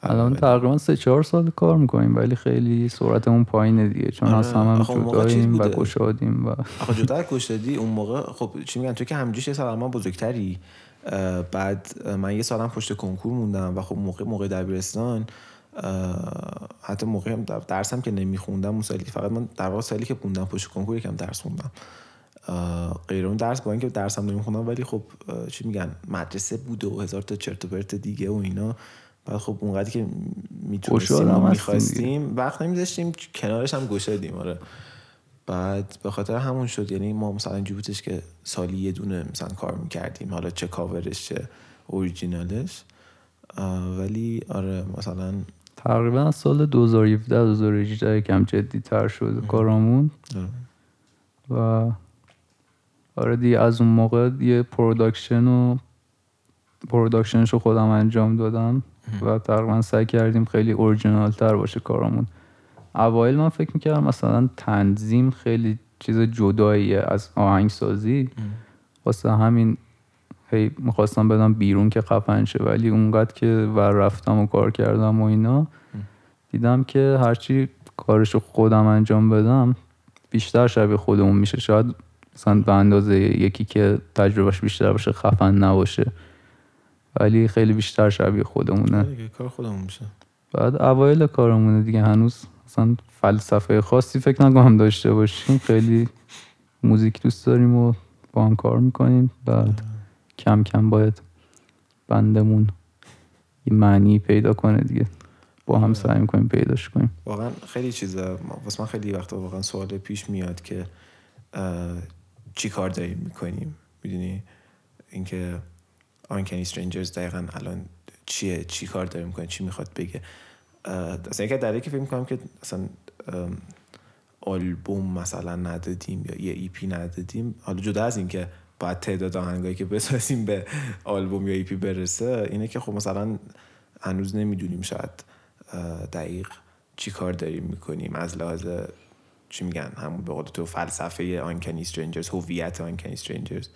الان تقریبا سه چهار سال کار می‌کنیم ولی خیلی سرعتمون پایینه دیگه چون آره. از هم, هم جداییم و. گشادیم و آخه جدا دادی اون موقع خب چی میگن؟ تو که همجوش یه سال ما بزرگتری. بعد من یه سالم پشت کنکور موندم و خب موقع موقع دبیرستان حتی موقع درسم که نمیخوندم اون سالی فقط من در واقع سالی که موندم پشت کنکور یکم درس خوندم غیر اون درس با اینکه درسم نمیخوندم ولی خب چی میگن؟ مدرسه بود و هزار تا چرت و پرت دیگه و اینا. بعد خب اونقدری که می‌تونستیم و می‌خواستیم وقت نمیذاشتیم کنارش هم گشادیم آره. بعد به خاطر همون شد یعنی ما مثلا اینجوری بودش که سالی یه دونه مثلا کار می‌کردیم حالا چه کاورش چه اوریجینالش ولی آره مثلا تقریبا از سال 2017 2018 یکم جدی تر شد کارامون. آره. و آره دیگه از اون موقع یه production و production ش رو خودم انجام دادم. و تقریبا سعی کردیم خیلی اورجینال تر باشه کارامون. اوایل من فکر می‌کردم مثلا تنظیم خیلی چیز جداییه از آهنگسازی. واسه همین هی می‌خواستم بدم بیرون که خفن شه ولی اونقدر که ور رفتم و کار کردم و اینا دیدم که هرچی کارشو خودم انجام بدم بیشتر شبیه خودمون میشه. شاید مثلا به اندازه یکی که تجربهش بیشتر باشه خفن نباشه. ولی خیلی بیشتر شبیه خودمونه. کار خودمون میشه. بعد اوایل کارمونه دیگه هنوز مثلا فلسفه خاصی فکر نکنم داشته باشیم. خیلی موزیک دوست داریم و با هم کار می‌کنیم. بعد کم کم باید بندمون یه معنی پیدا کنه دیگه. با هم سعی می‌کنیم پیداش کنیم. واقعا خیلی چیزا واسه من خیلی وقتا واقعا سوال پیش میاد که چی کار داریم می‌کنیم؟ می‌دونی؟ اینکه Uncanny Strangers دقیقا الان چیه چی کار داریم می‌کنیم چی می‌خواد بگه. اصلا یکی دلیلی که فکر می‌کنم که اصلا آلبوم مثلا ندادیم یا یه EP ندادیم حالا جدا از اینکه باید تعداد آهنگایی که بسازیم به آلبوم یا EP برسه اینه که خب مثلا هنوز نمی‌دونیم شاید دقیق چی کار داریم می‌کنیم. از لحاظ چی میگن؟ همون به قول تو فلسفه Uncanny Strangers هویت Uncanny Strangers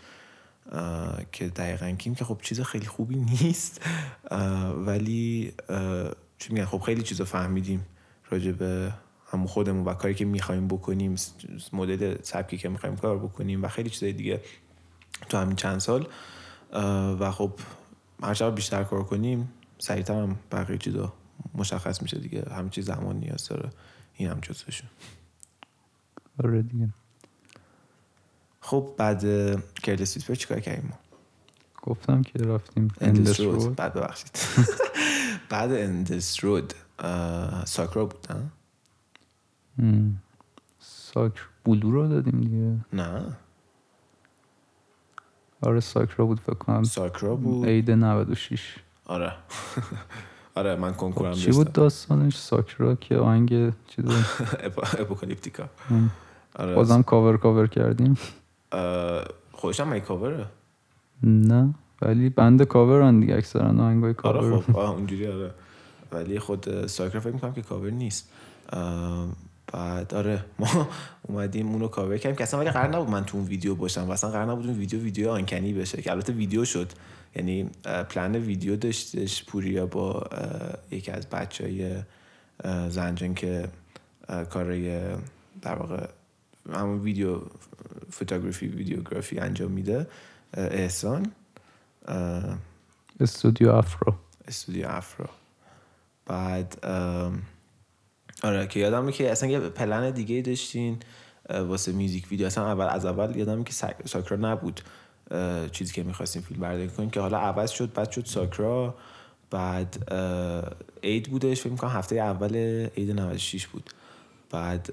که دقیقا کیم که خب چیز خیلی خوبی نیست. ولی چی میگن؟ خب خیلی چیزا فهمیدیم راجع به همون خودمون و کاری که می‌خوایم بکنیم مدل سبکی که می‌خوایم کار بکنیم و خیلی چیزای دیگه تو همین چند سال. و خب هر چقدر بیشتر کار کنیم سریعتر هم بقیه چیزا مشخص میشه دیگه. همه چیز زمان نیاز داره این هم جزوشه. آره دیگه. خب بعد کیرلس ویسپر چیکار کردیم ما؟ گفتم که رفتیم اندس رود. بعد ببخشید. بعد اندس رود ساکرا بود نه. ساکر بلو رو دادیم دیگه. نه. آره ساکرا بود فکر کنم. ساکرا بود. عید 96 آره. آره من کنکورم چی بود داستانش؟ Sacra که آهنگ چیز Apocalyptica. مم. آره. بازم cover cover کردیم. خودش هم کاوره؟ نه ولی band cover ن دیگه اکثرا آهنگای آره کاور. خب آه اونجوری آره. ولی خود Sacra فکر می‌کنم که کاور نیست. بعد آره ما اومدیم اونو کاور کردیم که اصلا ولی قرار نبود من تو اون ویدیو باشم و اصلا قرار نبود اون ویدیو ویدیو Uncanny بشه که البته ویدیو شد. یعنی پلن ویدیو داشتش پوریا با یکی از بچه های زنجان که کارای در واقع همون ویدیو فوتوگرافی ویدیوگرافی انجام میده احسان. استودیو افرو. استودیو افرو. بعد آره که یادمه که اصلا یه پلن دیگه داشتین واسه میوزیک ویدیو. اصلا اول از اول یادمه که ساک- ساکرا نبود چیزی که می‌خواستیم فیلم برداری کنیم. که حالا عوض شد بعد شد ساکرا. بعد عید بودش فکر می‌کنم هفته اول عید 96 بود. بعد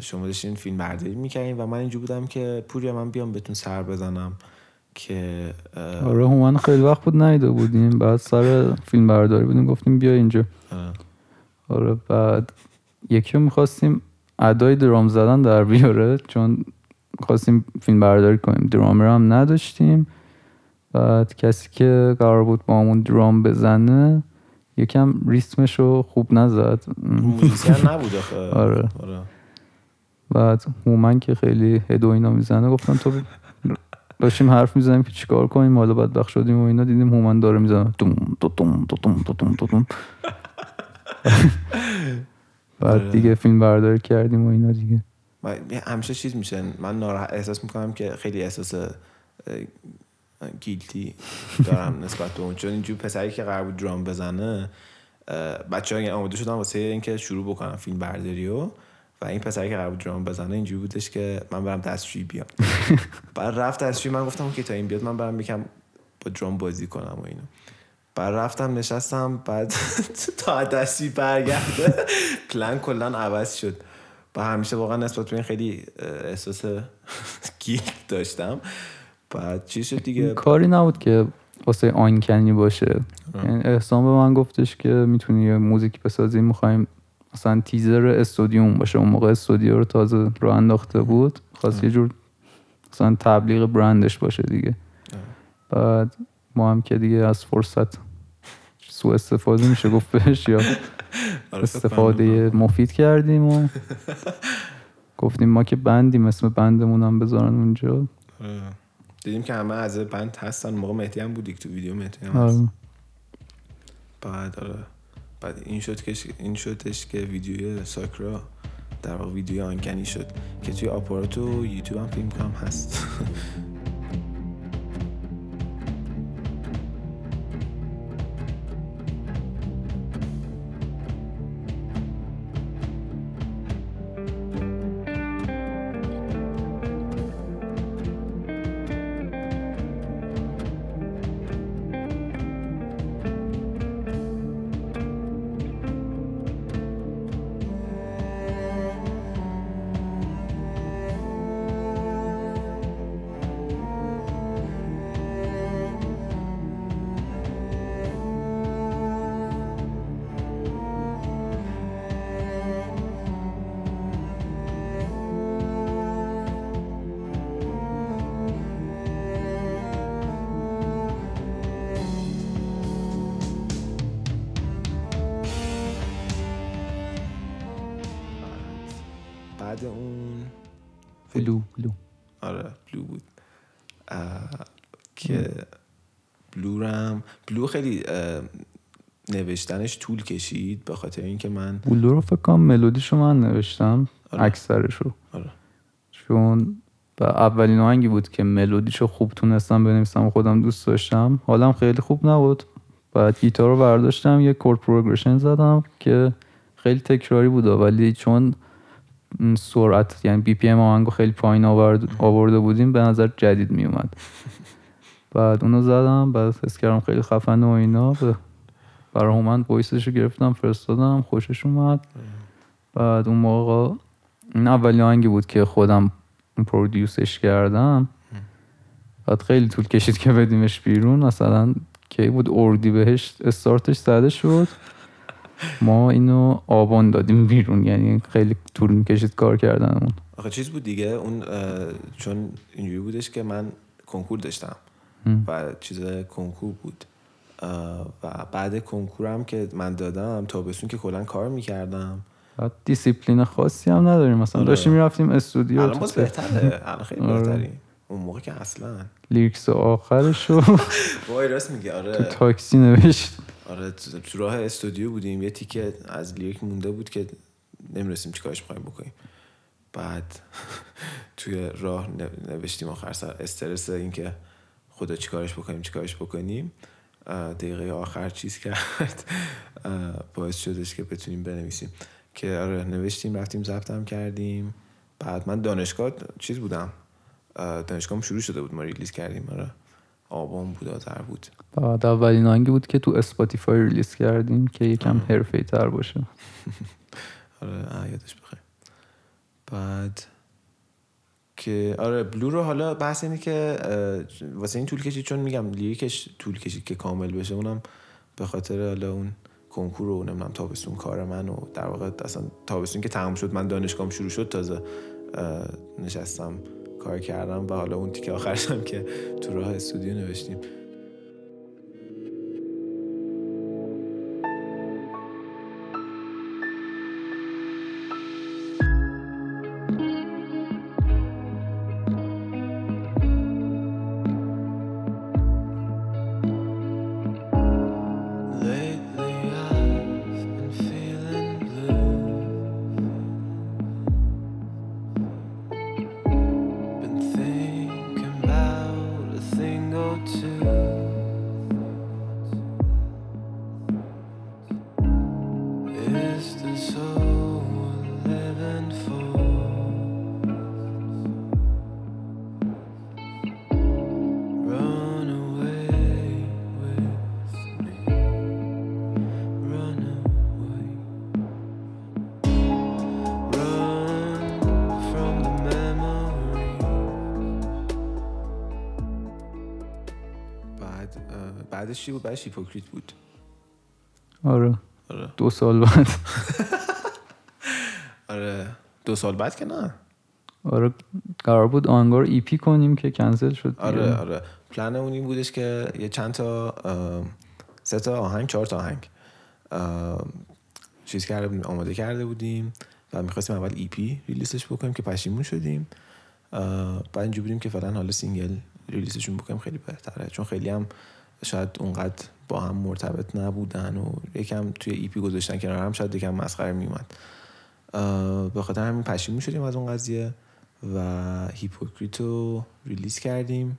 شما داشتین فیلم برداری می‌کردین و من اینجور بودم که پوریا من بیام بهتون سر بزنم که آره هومن خیلی وقت بود نیده بودیم. بعد سر فیلم برداری بودیم گفتیم بیا اینجا. آره بعد یکی رو می‌خواستیم ادای درام زدن در بیاره چون خواستیم فیلم برداری کنیم. درامر هم نداشتیم. بعد کسی که قرار بود با همون درام بزنه یکم ریتمش رو خوب نزد. موزیسین نبود آخه. آره. بعد هومن که خیلی هد و اینا می‌زنه گفتم تو داشتیم حرف می‌زنیم که چیکار کنیم؟ حالا بعد بخش شدیم و اینا. دیدیم هومن داره می‌زنه. دوم دوم دوم دوم دوم بعد آره. دیگه فیلم برداری کردیم و اینا دیگه. همیشه چیز میشه. من ناراحت احساس می‌کنم که خیلی احساس گیلتی دارم نسبت به اون. چون اینجور پسری که قرار بود درام بزنه بچه ها آماده شدن واسه اینکه شروع بکنم فیلم برداری و و این پسری که قرار بود درام بزنه اینجوری بودش که من برم دستشویی بیام. بعد رفت دستشویی من گفتم که تا این بیاد من برم یکم با درام بازی کنم و اینا بعد رفتم نشستم بعد تا دستی برگرده پلن کلا عوض شد. و همیشه واقعا نسبت به این خیلی احساس گیلت داشتم. بعد چی شد دیگه؟ کاری نبود که واسه آنکنی باشه. یعنی احسان به من گفتش که می‌تونی یه موزیک بسازی می‌خوایم مثلا تیزر استودیوم باشه. اون موقع استودیو رو تازه رو انداخته بود. خواست یه جور مثلا تبلیغ برندش باشه دیگه. بعد ما هم که دیگه از فرصت سوء استفاده میشه گفت بهش یا آره، استفاده. مفید کردیم و گفتیم ما که بندیم اسم بندمون هم بذارن اونجا. دیدیم که همه از بند هستن. موقع مهدی هم بودی که تو ویدیو مهدی هم هست. آره. بعد آره. بعد این شد که این شدش که ویدیوی ساکرا در واقع ویدیوی آنگنی شد که توی آپارات و یوتیوب هم فیلم کنم هست. نوشتنش طول کشید به خاطر اینکه من Blue رو فکر کنم ملودیشو من نوشتم آره. اکثرشو. آره. چون و اولین آهنگی بود که ملودیشو خوب تونستم بنویسم و خودم دوست داشتم. حالم خیلی خوب نبود. بعد گیتار رو برداشتم یه chord progression زدم که خیلی تکراری بود. ولی چون سرعت یعنی BPM آهنگو خیلی پایین آورد آورده بودیم به نظر جدید می اومد بعد اونو زدم بعد حس کردم خیلی خفنه و اینا. به- برای هومن وایسش رو گرفتم فرستادم خوشش اومد. بعد اون موقع این اولین آهنگی بود که خودم پرودیوسش کردم. بعد خیلی طول کشید که بدیمش بیرون. مثلا کی بود؟ اردی بهش استارتش زده شد. ما اینو آبان دادیم بیرون. یعنی خیلی طول می‌کشید کار کردنمون. آخه چیز بود دیگه. اون چون اینجوری بودش که من کنکور داشتم. و چیز کنکور بود. و بعد کنکورم که من دادم تابستون که کلا کار می‌کردم. دیسیپلین خاصی هم نداریم. مثلا آره. داشتیم می‌رفتیم استودیو. الان تو باز بهتره. الان خیلی آره. بهتری اون موقع که اصلا. lyrics آخرش رو وای راست میگه تو آره تاکسی نوشت. آره تو تو راه استودیو بودیم. یه تیکه از lyric مونده بود که نمی‌رسیم چیکارش می‌خوایم بکنیم. بعد توی راه نو- نوشتیم آخر سر. استرس این که خدا چیکارش بکنیم چیکارش بکنیم. دقیقه آخر چیز کرد. باعث شدش که بتونیم بنویسیم. که آره نوشتیم رفتیم ضبطم کردیم. بعد من دانشگاه چیز بودم. اه، دانشگاهم شروع شده بود ما release کردیم. آره. آبان بود آذر بود. بعد اولین آهنگی بود که تو Spotify release کردیم که یکم حرفه‌ای تر باشه. آره یادش بخیر. بعد که آره بلو رو حالا بحث اینه که واسه این طول کشید چون میگم لیریکش طول کشید که کامل بشه اونم به خاطر حالا اون کنکور و نمی‌دونم تابستون کار من و در واقع اصلا تابستون که تمام شد من دانشگاهم شروع شد تازه نشستم کار کردم و حالا اون تیکه آخرش هم که تو راه استودیو نوشتیم. بعد بعدش چی بود؟ بعدش Hypocrite بود. آره آره. دو سال بعد آره. دو سال بعد که نه. آره قرار بود انگار EP کنیم که کنسل شد دیگه. آره آره. پلن اون این بودش که یه چند تا سه تا آهنگ چهار تا آهنگ چیز کرده بودیم آماده کرده بودیم و می‌خواستیم اول EP release ش بکنیم که پشیمون شدیم بعد اینجوری بودیم که فعلا حالا single release شون بکنیم خیلی بهتره. چون خیلی هم شاید اونقدر با هم مرتبط نبودن و یکم توی EP گذاشتن کنار هم شاید یکم مسخره میومد به خاطر همین پشیمون شدیم از اون قضیه و Hypocrite رو release کردیم.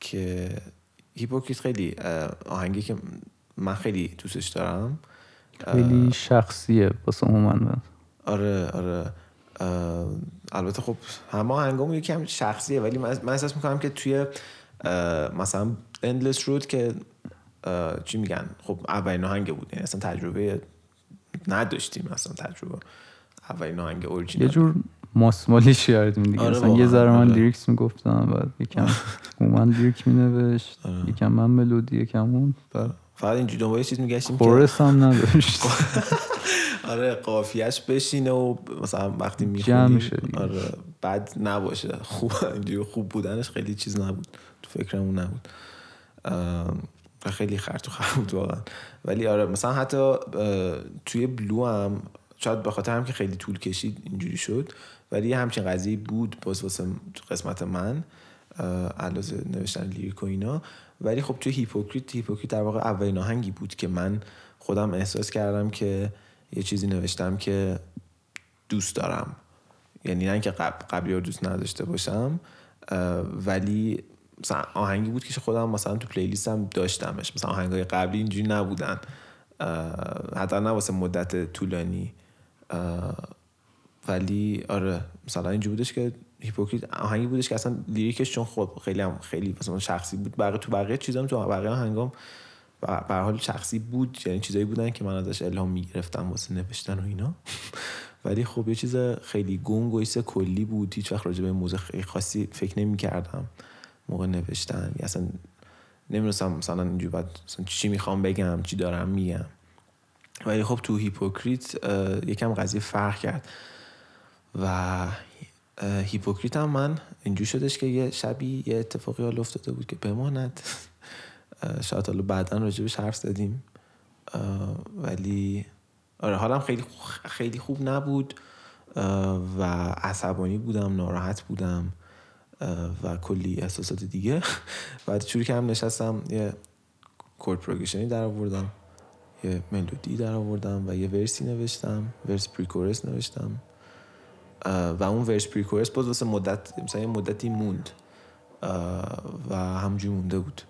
که Hypocrite خیلی آهنگی که من خیلی دوستش دارم. خیلی شخصیه واسه من آره آره. البته خب همه آهنگامون یکم شخصیه ولی من احساس می‌کنم که توی مثلا Endless Road که چی میگن خب اولین آهنگ بود یعنی اصلا تجربه نداشتیم اصلا تجربه اولین آهنگ یه اورجینال جور ماسمالیش کردیم دیگه آره مثلا یه ذره من آره. می‌گفتم بعد یکم من لیریک مینوشت آره. یکم من ملودی یکم اون بعد فقط اینجوری دنبال چیز میگشتیم که کورس هم نداشت. آره قافیهش بشینه و مثلا وقتی می‌خونیم. آره بد نباشه. خوب اینجوری خوب بودنش خیلی چیز نبود. تو فکرمون نبود. خیلی خرط و بود واقعا. ولی آره مثلا حتی توی بلو هم شاید به خاطر هم که خیلی طول کشید اینجوری شد. ولی همچین قضیه بود باز واسه قسمت من علاوه نوشتن lyric و اینا. ولی خب توی Hypocrite Hypocrite در واقع اولین آهنگی بود که من خودم احساس کردم که یه چیزی نوشتم که دوست دارم. یعنی نه اینکه قبل قبلی رو دوست نداشته باشم ولی مثلا آهنگی بود که خودم مثلا تو playlist م داشتمش. مثلا آهنگای قبلی اینجوری نبودن. حتی نه واسه مدت طولانی. ولی آره مثلا اینجوری بودش که هیپوکریت آهنگی بودش که اصلا لیریکش چون خب خیلی هم خیلی مثلا شخصی بود. بقیه تو بقیه چیزام تو بقیه آهنگام به حال شخصی بود. یعنی چیزایی بودن که من ازش الهام می‌گرفتم واسه نوشتن و اینا. ولی خب یه چیز خیلی گنگ و کلی بود. هیچ وقت راجع به موزه خیلی خاصی فکر نمی کردم موقع نوشتن. یا اصلا نمی‌دونستم مثلا اینجوری مثلا چی می‌خوام بگم چی دارم میگم. ولی خب تو Hypocrite یکم قضیه فرق کرد. و Hypocrite هم من اینجوری شدش که یه شبی یه اتفاقی حال افتاده بود که بماند. شاید حالا بعدا راجبش حرف زدیم. ولی آره حالم خیلی خیلی خوب نبود. و عصبانی بودم ناراحت بودم و کلی احساسات دیگه. بعد جوری که هم نشستم یه chord progression ی در آوردم یه ملودی در آوردم و یه verse ی نوشتم verse pre-chorus نوشتم. و اون verse pre-chorus باز واسه مدت مثلا یه مدتی موند. و همینجوری مونده بود.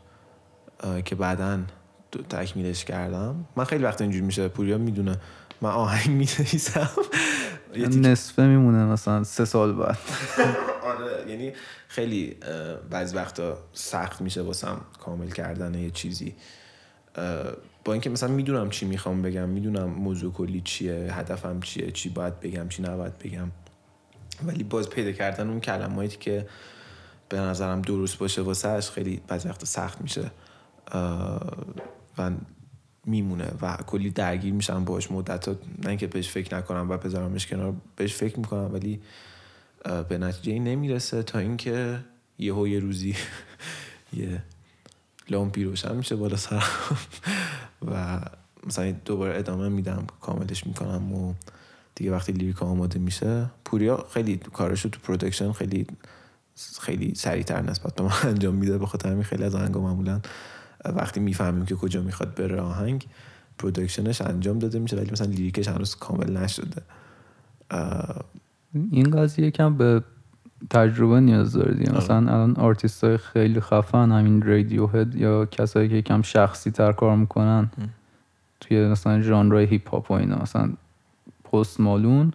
که بعدا تکمیلش کردم. من خیلی وقت اینجوری میشه پوریا می‌دونه. من آهنگ می‌نویسم. نصفه میمونه مثلا سه سال بعد. آره یعنی خیلی بعضی وقتا سخت میشه واسم کامل کردن یه چیزی. با اینکه مثلا می‌دونم چی می‌خوام بگم می‌دونم موضوع کلی چیه هدفم چیه چی باید بگم چی نباید بگم. ولی باز پیدا کردن اون کلماتی که به نظرم درست باشه واسهش خیلی بعضی وقتا سخت میشه و میمونه و کلی درگیر میشم باش مدت نه اینکه بهش فکر نکنم و بذارمش کنار بهش فکر می‌کنم ولی به نتیجه نمی‌رسه تا اینکه یهو یه روزی یه لامپی روشن میشه بالا سرم و مثلا دوباره ادامه میدم کاملش می‌کنم و دیگه وقتی lyric آماده میشه پوریا خیلی کارشو تو production خیلی خیلی سریعتر نسبت به من انجام میده به خاطر همین خیلی از آهنگا معمولا وقتی می‌فهمیم که کجا می‌خواد بره آهنگ production ش انجام داده میشه ولی مثلا lyric ش هنوز کامل نشده این قضیه یکم به تجربه نیاز داره آره. مثلا الان آرتیست های خیلی خفن همین Radiohead یا کسایی که یکم شخصی تر کار می‌کنن. توی مثلا ژانر هیپ هاپ و اینا مثلا Post Malone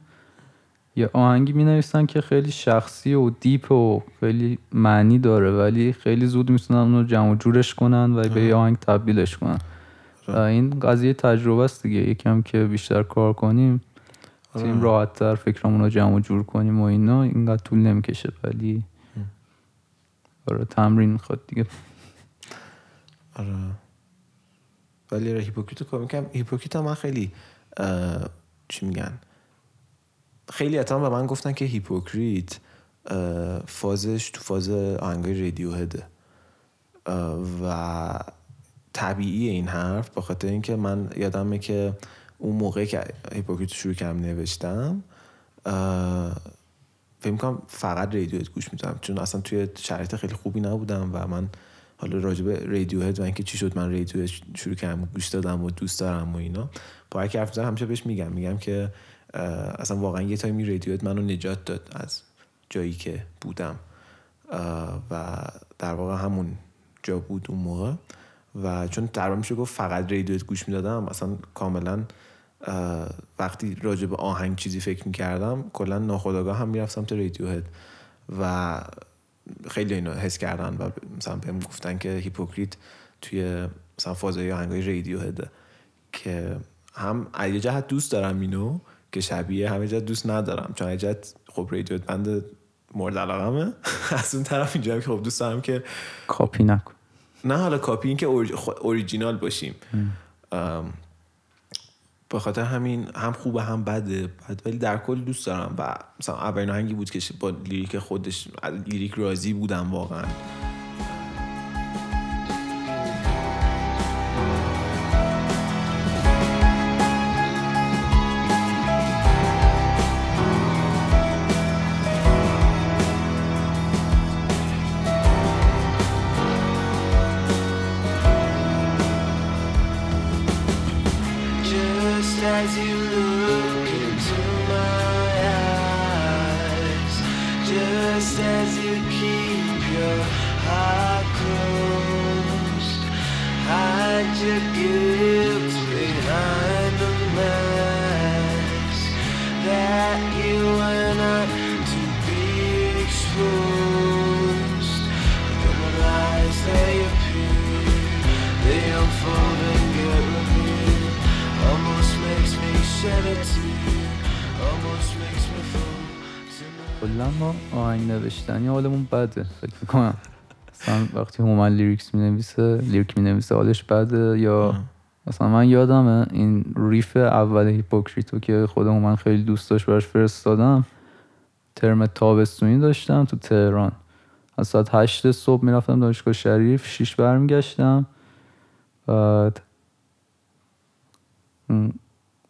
یه آهنگی می نویسن که خیلی شخصی و deep و خیلی معنی داره ولی خیلی زود می‌تونن اونو جمع و جورش کنن و به یه آهنگ تبدیلش کنن. و آره. این قضیه تجربه است دیگه. یکم که بیشتر کار کنیم آره. می‌تونیم راحت تر فکرمون رو جمع و جور کنیم و اینا اینقدر طول نمی‌کشه. ولی آره تمرین می‌خواد دیگه. آره. ولی Hypocrite رو فکر می‌کنم. Hypocrite من خیلی چی میگن؟ خیلیا هم به من گفتن که Hypocrite فازش تو فاز آهنگای Radiohead ه و طبیعی این حرف به خاطر اینکه من یادمه که اون موقع که Hypocrite رو شروع کردم نوشتم فکر می‌کنم فقط رادیو گوش میدم چون اصلا توی شرایط خیلی خوبی نبودم و من حالا راجع به Radiohead و اینکه چی شد من رادیو شروع کردم گوش دادم و دوست دارم و اینا. با هر کی حرف همیشه بهش میگم. میگم که اصلا واقعا یه time ی Radiohead منو نجات داد از جایی که بودم. و در واقع همون جا بود اون موقع. و چون در میشه گفت فقط رادیو هد گوش می‌دادم اصلا کاملا وقتی راجع به آهنگ چیزی فکر می‌کردم کلا ناخودآگاه هم می‌رفتم سمت رادیو هد و خیلی اینو حس کردن و مثلا بهم گفتن که هیپوکریت توی مثلا فازای آهنگای رادیو که هم یه جهت دوست دارم اینو که شبیه همه جهت دوست ندارم. چون جهت خب رادیو بند مورد علاقمه. از اون طرف اینجا که خب دوست دارم که کاپی نکن. نه حالا کاپی این که اوریجینال باشیم. به خاطر همین هم خوبه هم بده. بد ولی در کل دوست دارم. و مثلا اولین آهنگی بود که با lyric خودش lyric راضی بودم واقعا. بده فکر می‌کنم. مثلا وقتی هومن lyrics می نویسه lyric می نویسه حالش بده یا مثلا من یادمه این riff اول Hypocrite و که خود هومن خیلی دوست داشت براش فرستادم ترم تابستونی داشتم تو تهران. از ساعت هشت صبح می‌رفتم دانشگاه شریف شیش برمیگشتم. بعد اون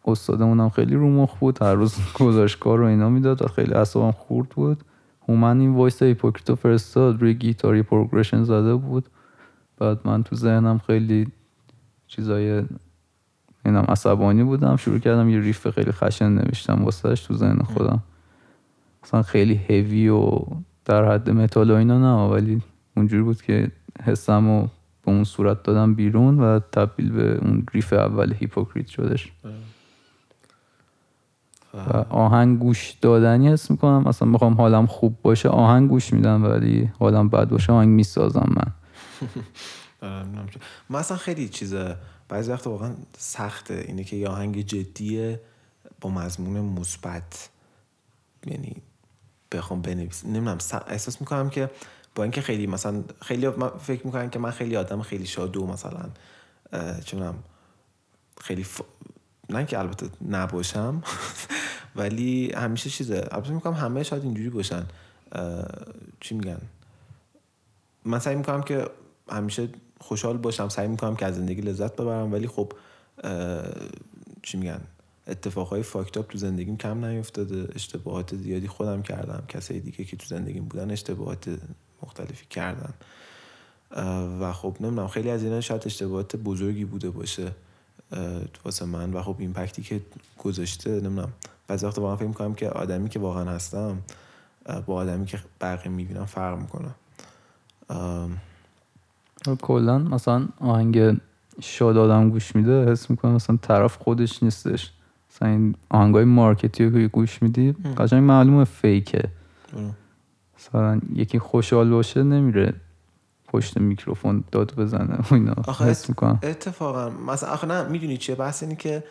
استادمون هم خیلی رو مخ بود هر روز گزارش کار و اینا می‌داد و خیلی اعصابم خورد بود. هومن این voice Hypocrite و فرستاد روی گیتاری progression زده بود. بعد من تو ذهنم خیلی چیزای اینم عصبانی بودم. شروع کردم یه riff خیلی خشن نوشتم واسهش تو ذهن خودم. مثلا خیلی هیوی و در حد متال و اینا نه ولی اونجوری بود که حسم و به اون صورت دادم بیرون و تبدیل به اون riff اول Hypocrite شدش. و آهنگ گوش دادنی حس می‌کنم. مثلا بخوام حالم خوب باشه آهنگ گوش میدم ولی حالم بد باشه آهنگ می‌سازم من. آره،. من اصلا خیلی چیز بعضی وقت واقعا سخته. اینه که یه آهنگ جدیه با مضمون مثبت. یعنی بخوام بنویسم نمی‌دونم احساس می‌کنم که با اینکه خیلی مثلا خیلی من فکر می‌کنم که من خیلی آدم خیلی شادو مثلا چه خیلی ف... نه که البته نباشم. ولی همیشه چیزه. البته می‌کنم همه شاید اینجوری باشن. چی میگن؟ من سعی می‌کنم که همیشه خوشحال باشم. سعی می‌کنم که از زندگی لذت ببرم. ولی خب چی میگن؟ اتفاقهای فاکتاپ تو زندگیم کم نیفتاده. اشتباهات زیادی خودم کردم. کسای دیگه که تو زندگیم بودن اشتباهات مختلفی کردن. و خب نمی‌دونم. خیلی از اینا شاید اشتباهات بزرگی بوده باشه واسه من. و خب ایمپکتی که گذاشته نمی‌دونم. بعضی وقتا واقعا فکر می‌کنم که آدمی که واقعا هستم با آدمی که بقیه می‌بینم فرق می‌کنه. کلا مثلا آهنگ شاد آدم گوش میده حس می‌کنم مثلا طرف خودش نیستش. مثلا این آهنگای مارکتی رو که گوش میدی قشنگ معلومه فیکه. مثلا یکی خوشحال باشه نمیره پشت میکروفون داد بزنه و اینا. آخه حس می‌کنم. اتفاقا مثلا آخه نه می‌دونی چیه؟ بحث اینه که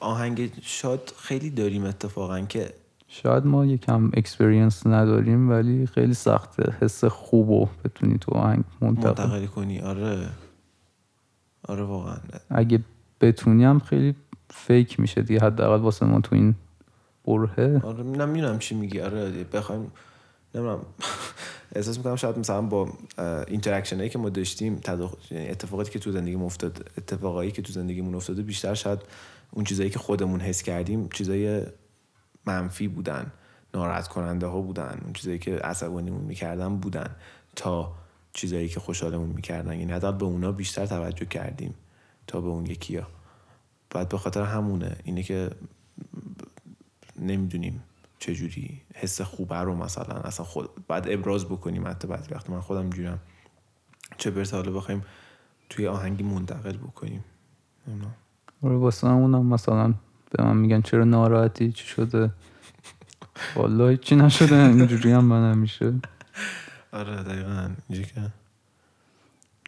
آهنگ شاد خیلی داریم اتفاقا که شاید ما یکم experience نداریم ولی خیلی سخته حس خوبو بتونی تو آهنگ منتقل. منتقل کنی. آره. آره واقعا. اگه بتونیم خیلی fake میشه دیگه حداقل واسه ما تو این برهه آره نمی‌دونم چی میگی. آره بخوایم نمی‌دونم. احساس می‌کنم شاید مثلا با interaction هایی که ما داشتیم تداخل- یعنی اتفاقاتی که تو زندگیمون افتاد اتفاقایی که تو زندگیمون افتاده بیشتر شاید اون چیزایی که خودمون حس کردیم چیزای منفی بودن ناراحت کننده ها بودن اون چیزایی که عصبانیمون می‌کردن بودن تا چیزایی که خوشحالمون می‌کردن. یعنی حداقل به اونا بیشتر توجه کردیم تا به اون یکی ها بعد به خاطر همونه اینه که نمی‌دونیم. چجوری؟ حس خوبه رو مثلا. اصلا خود بعد ابراز بکنیم حتی بعضی وقت من خودم جورم چه برسه حالا بخوایم توی آهنگی منتقل بکنیم. آره واسه همونم مثلا به من میگن چرا ناراحتی؟ چی شده؟ والا چی نشده. اینجوری هم من همیشه. آره دقیقا. اینجا که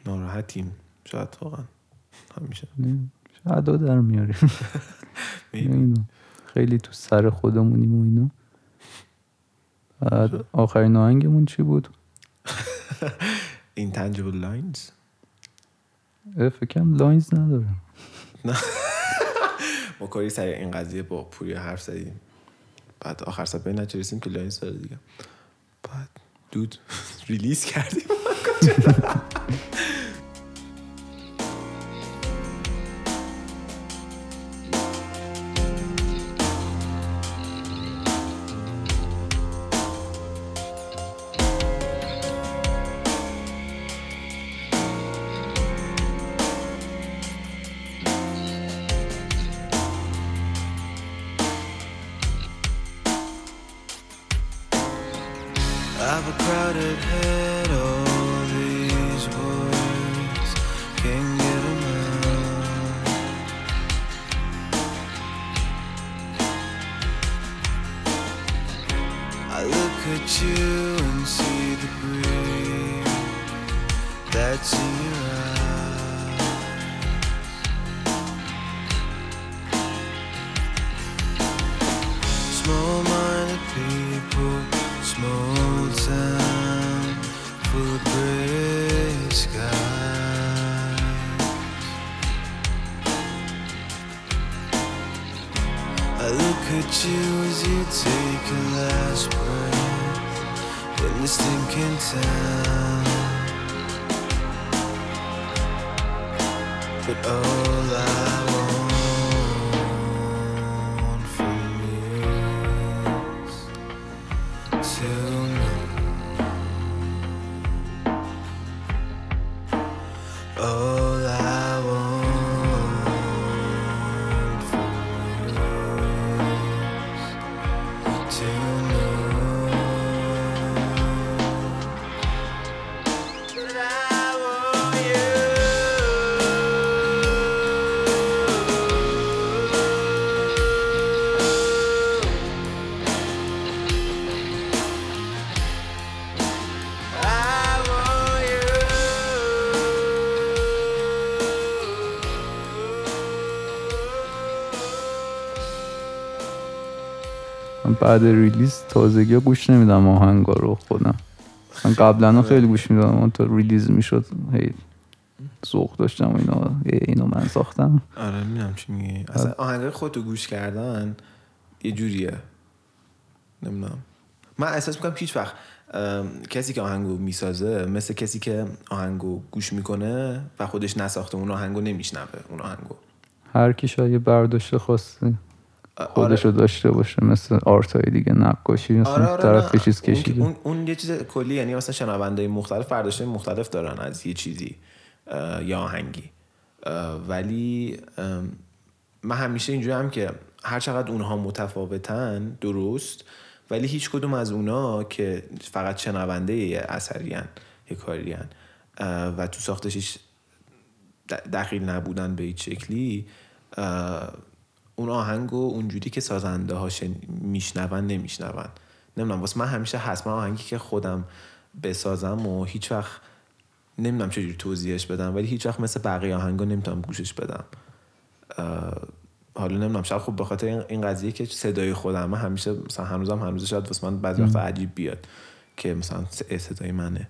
ناراحتیم. شاید واقعا. همیشه. شاید در میاریم. خیلی تو سر خودمونیم و اینا. بعد آخرین آهنگمون چی بود؟ Intangible lines. فکر کنم lines نداره ما کاری سر این قضیه با پوری حرف زدیم. بعد آخر سر به نتیجه رسیدیم که lines داره دیگه. بعد دود ریلیز کردیم. بعد release تازگی گوش نمیدم آهنگا رو خودم. من قبلا خیلی گوش میدم اون تا release می‌شد هی ذوق داشتم اینا ای اینو من ساختم. آره می‌دونم چی میگی. اصلا آهنگای خودتو گوش کردن یه جوریه. نمی‌دونم. من احساس می‌کنم هیچ وقت کسی که آهنگو می‌سازه مثل کسی که آهنگو گوش می‌کنه و خودش نساخته اون آهنگو نمیشنوه اون آهنگو. هر کی شاید برداشت خاصی. خودش رو داشته باشه مثل آرت های دیگه نقاشی مثلا آره آره طرف نه. یه چیز کشیده اون, اون یه چیز کلی یعنی مثلا شنونده مختلف برداشت مختلف دارن از یه چیزی یا آهنگی ولی من همیشه اینجوری هم که هر چقدر اونها متفاوتن درست ولی هیچ کدوم از اونا که فقط شنونده یه اثری هن، یه کاری هن. اه، و تو ساختش هیچ د- دخیل نبودن به هیچ شکلی اون آهنگ و اونجوری که سازنده ها میشنون نمیشنون. نمی‌دونم واسه من همیشه هست. من آهنگی که خودم بسازم و هیچ وقت نمی‌دونم چجوری توضیحش بدم ولی هیچ وقت مثل بقیه آهنگا نمی‌تونم گوشش بدم. حالا نمی‌دونم شاید خب به خاطر این- قضیه که صدای خودم همیشه مثلا هنوزم هنوز شاید واسه من بعضی وقت عجیب بیاد که مثلا صدای منه.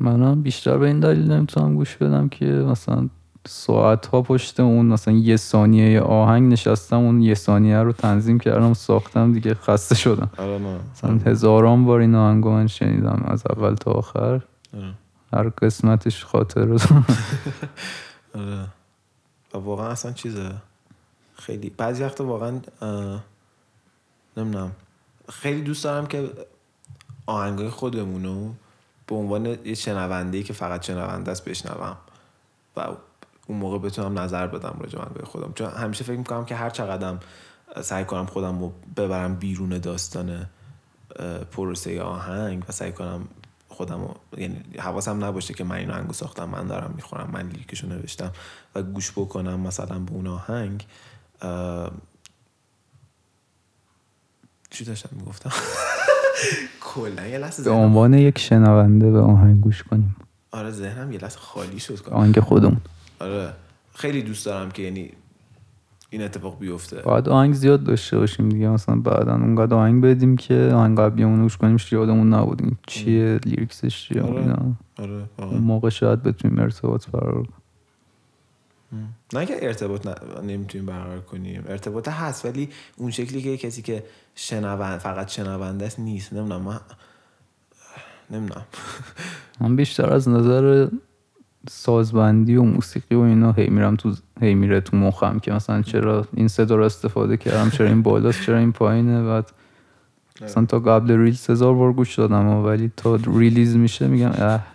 منم بیشتر به این دلیل نمی‌تونم گوش بدم که مثلا ساعت ها پشت اون مثلا یه ثانیه آهنگ نشستم اون یه ثانیه رو تنظیم کردم ساختم دیگه خسته شدم. آره مثلا هزاران بار این آهنگو من شنیدم از اول تا آخر. آره. هر قسمتش خاطر. آره. و واقعا اصلا چیزه. خیلی. بعضی وقتا واقعا نمی‌دونم. خیلی دوست دارم که آهنگای خودمونو به عنوان یه شنونده که فقط شنونده است بشنوم. و اون موقع بتونم نظر بدم راجع به خودم. چون همیشه فکر می‌کنم که هر چقدرم سعی کنم خودم رو ببرم بیرون داستان پروسه آهنگ و سعی کنم خودم رو یعنی حواسم نباشه که من این آهنگو ساختم من دارم می‌خورم من لیریکشو نوشتم و گوش بکنم مثلا به اون آهنگ. اه، چی داشتم می‌گفتم؟ کلا یه لحظه به عنوان یک شنونده به آهنگ گوش کنیم. آره ذهنم یه لحظه خالی شد. آهنگ خودمون. آره خیلی دوست دارم که یعنی این اتفاق بیفته باید آهنگ زیاد داشته باشیم دیگه مثلا بعدا اونقدر آهنگ بدیم که آهنگ قبلیمون گوش کنیم یادمون نبودیم چیه لیریکسش چیه آره. اینا. آره اون. موقع شاید بتونیم ارتباط برقرار. نه که ارتباط ن- نمی‌تونیم برقرار کنیم ارتباط هست ولی اون شکلی که کسی که شنوند فقط شنونده است نیست نمی‌دونم من نمی‌دونم من بیشتر از نظر سازبندی و موسیقی و اینا هی میرم تو هی میره تو مخم که مثلا چرا این صدا رو استفاده کردم چرا این بالاست چرا این پایینه. بعد مثلا تا قبل release هزار بار گوش دادم ولی تا release میشه میگم اه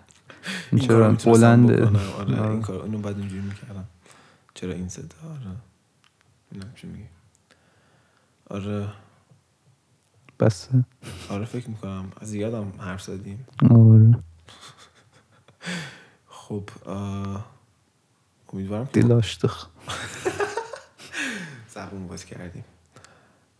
این چرا بلنده. آره. این کار اینو بعد اینجوری می‌کردم. چرا این صدا؟ آره. چی میگی؟ آره. بس آره فکر می‌کنم. زیادم حرف زدیم. آره. خب امیدوارم که دلاشتخ زبون باز کردیم.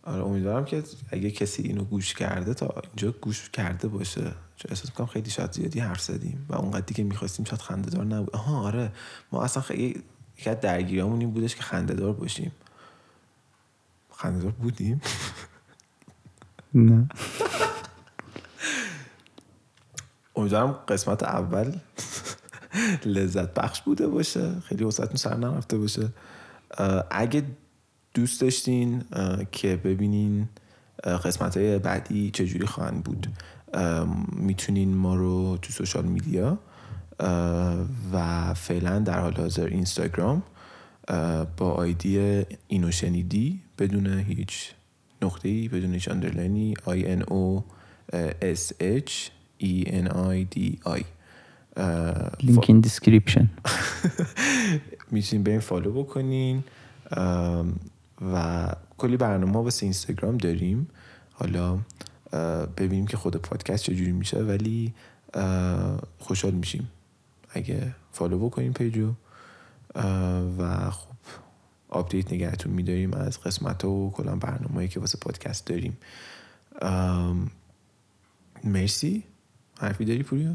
آره امیدوارم که اگه کسی اینو گوش کرده تا اینجا گوش کرده باشه چون احساس می‌کنم خیلی شاید زیادی حرف زدیم و اونقدر که می‌خواستیم شاید خندهدار نبود. آها آره. ما اصلا خیلی یکی از درگیریامون این بودش که خندهدار باشیم. خندهدار بودیم؟ نه. امیدوارم قسمت اول لذت بخش بوده باشه خیلی وسطتون سر نرفته باشه. اگه دوست داشتین که ببینین قسمت های بعدی چجوری خواهند بود می‌تونین ما رو تو social media و فعلا در حال حاضر اینستاگرام با آیدی اینو شنیدی بدون هیچ نقطه ای بدون هیچ underline ی I N O S H E N I D I. لینک این description می‌تونین برین follow بکنین. و کلی برنامه واسه اینستاگرام داریم. حالا ببینیم که خود پادکست چجوری میشه ولی خوشحال میشیم. اگه follow بکنین page و و خب update نگهتون میداریم از قسمت و کلا برنامه که واسه پادکست داریم. مرسی. حرفی داری پوریا؟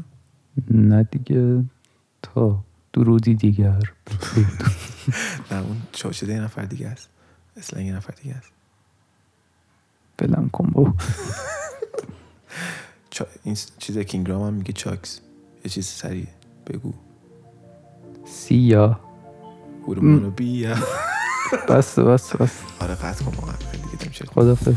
نه دیگه تا درودی دیگر نه اون شاشه یه نفر دیگه است اسلنگ یه نفر دیگه است بلم کن بابا. چا... این چیز کینگرام هم میگه چاکس. یه چیز سریع بگو. سیا. گرومونو بیا. بس بس بس. آره قطع کن واقعا. دیگه خدافظ.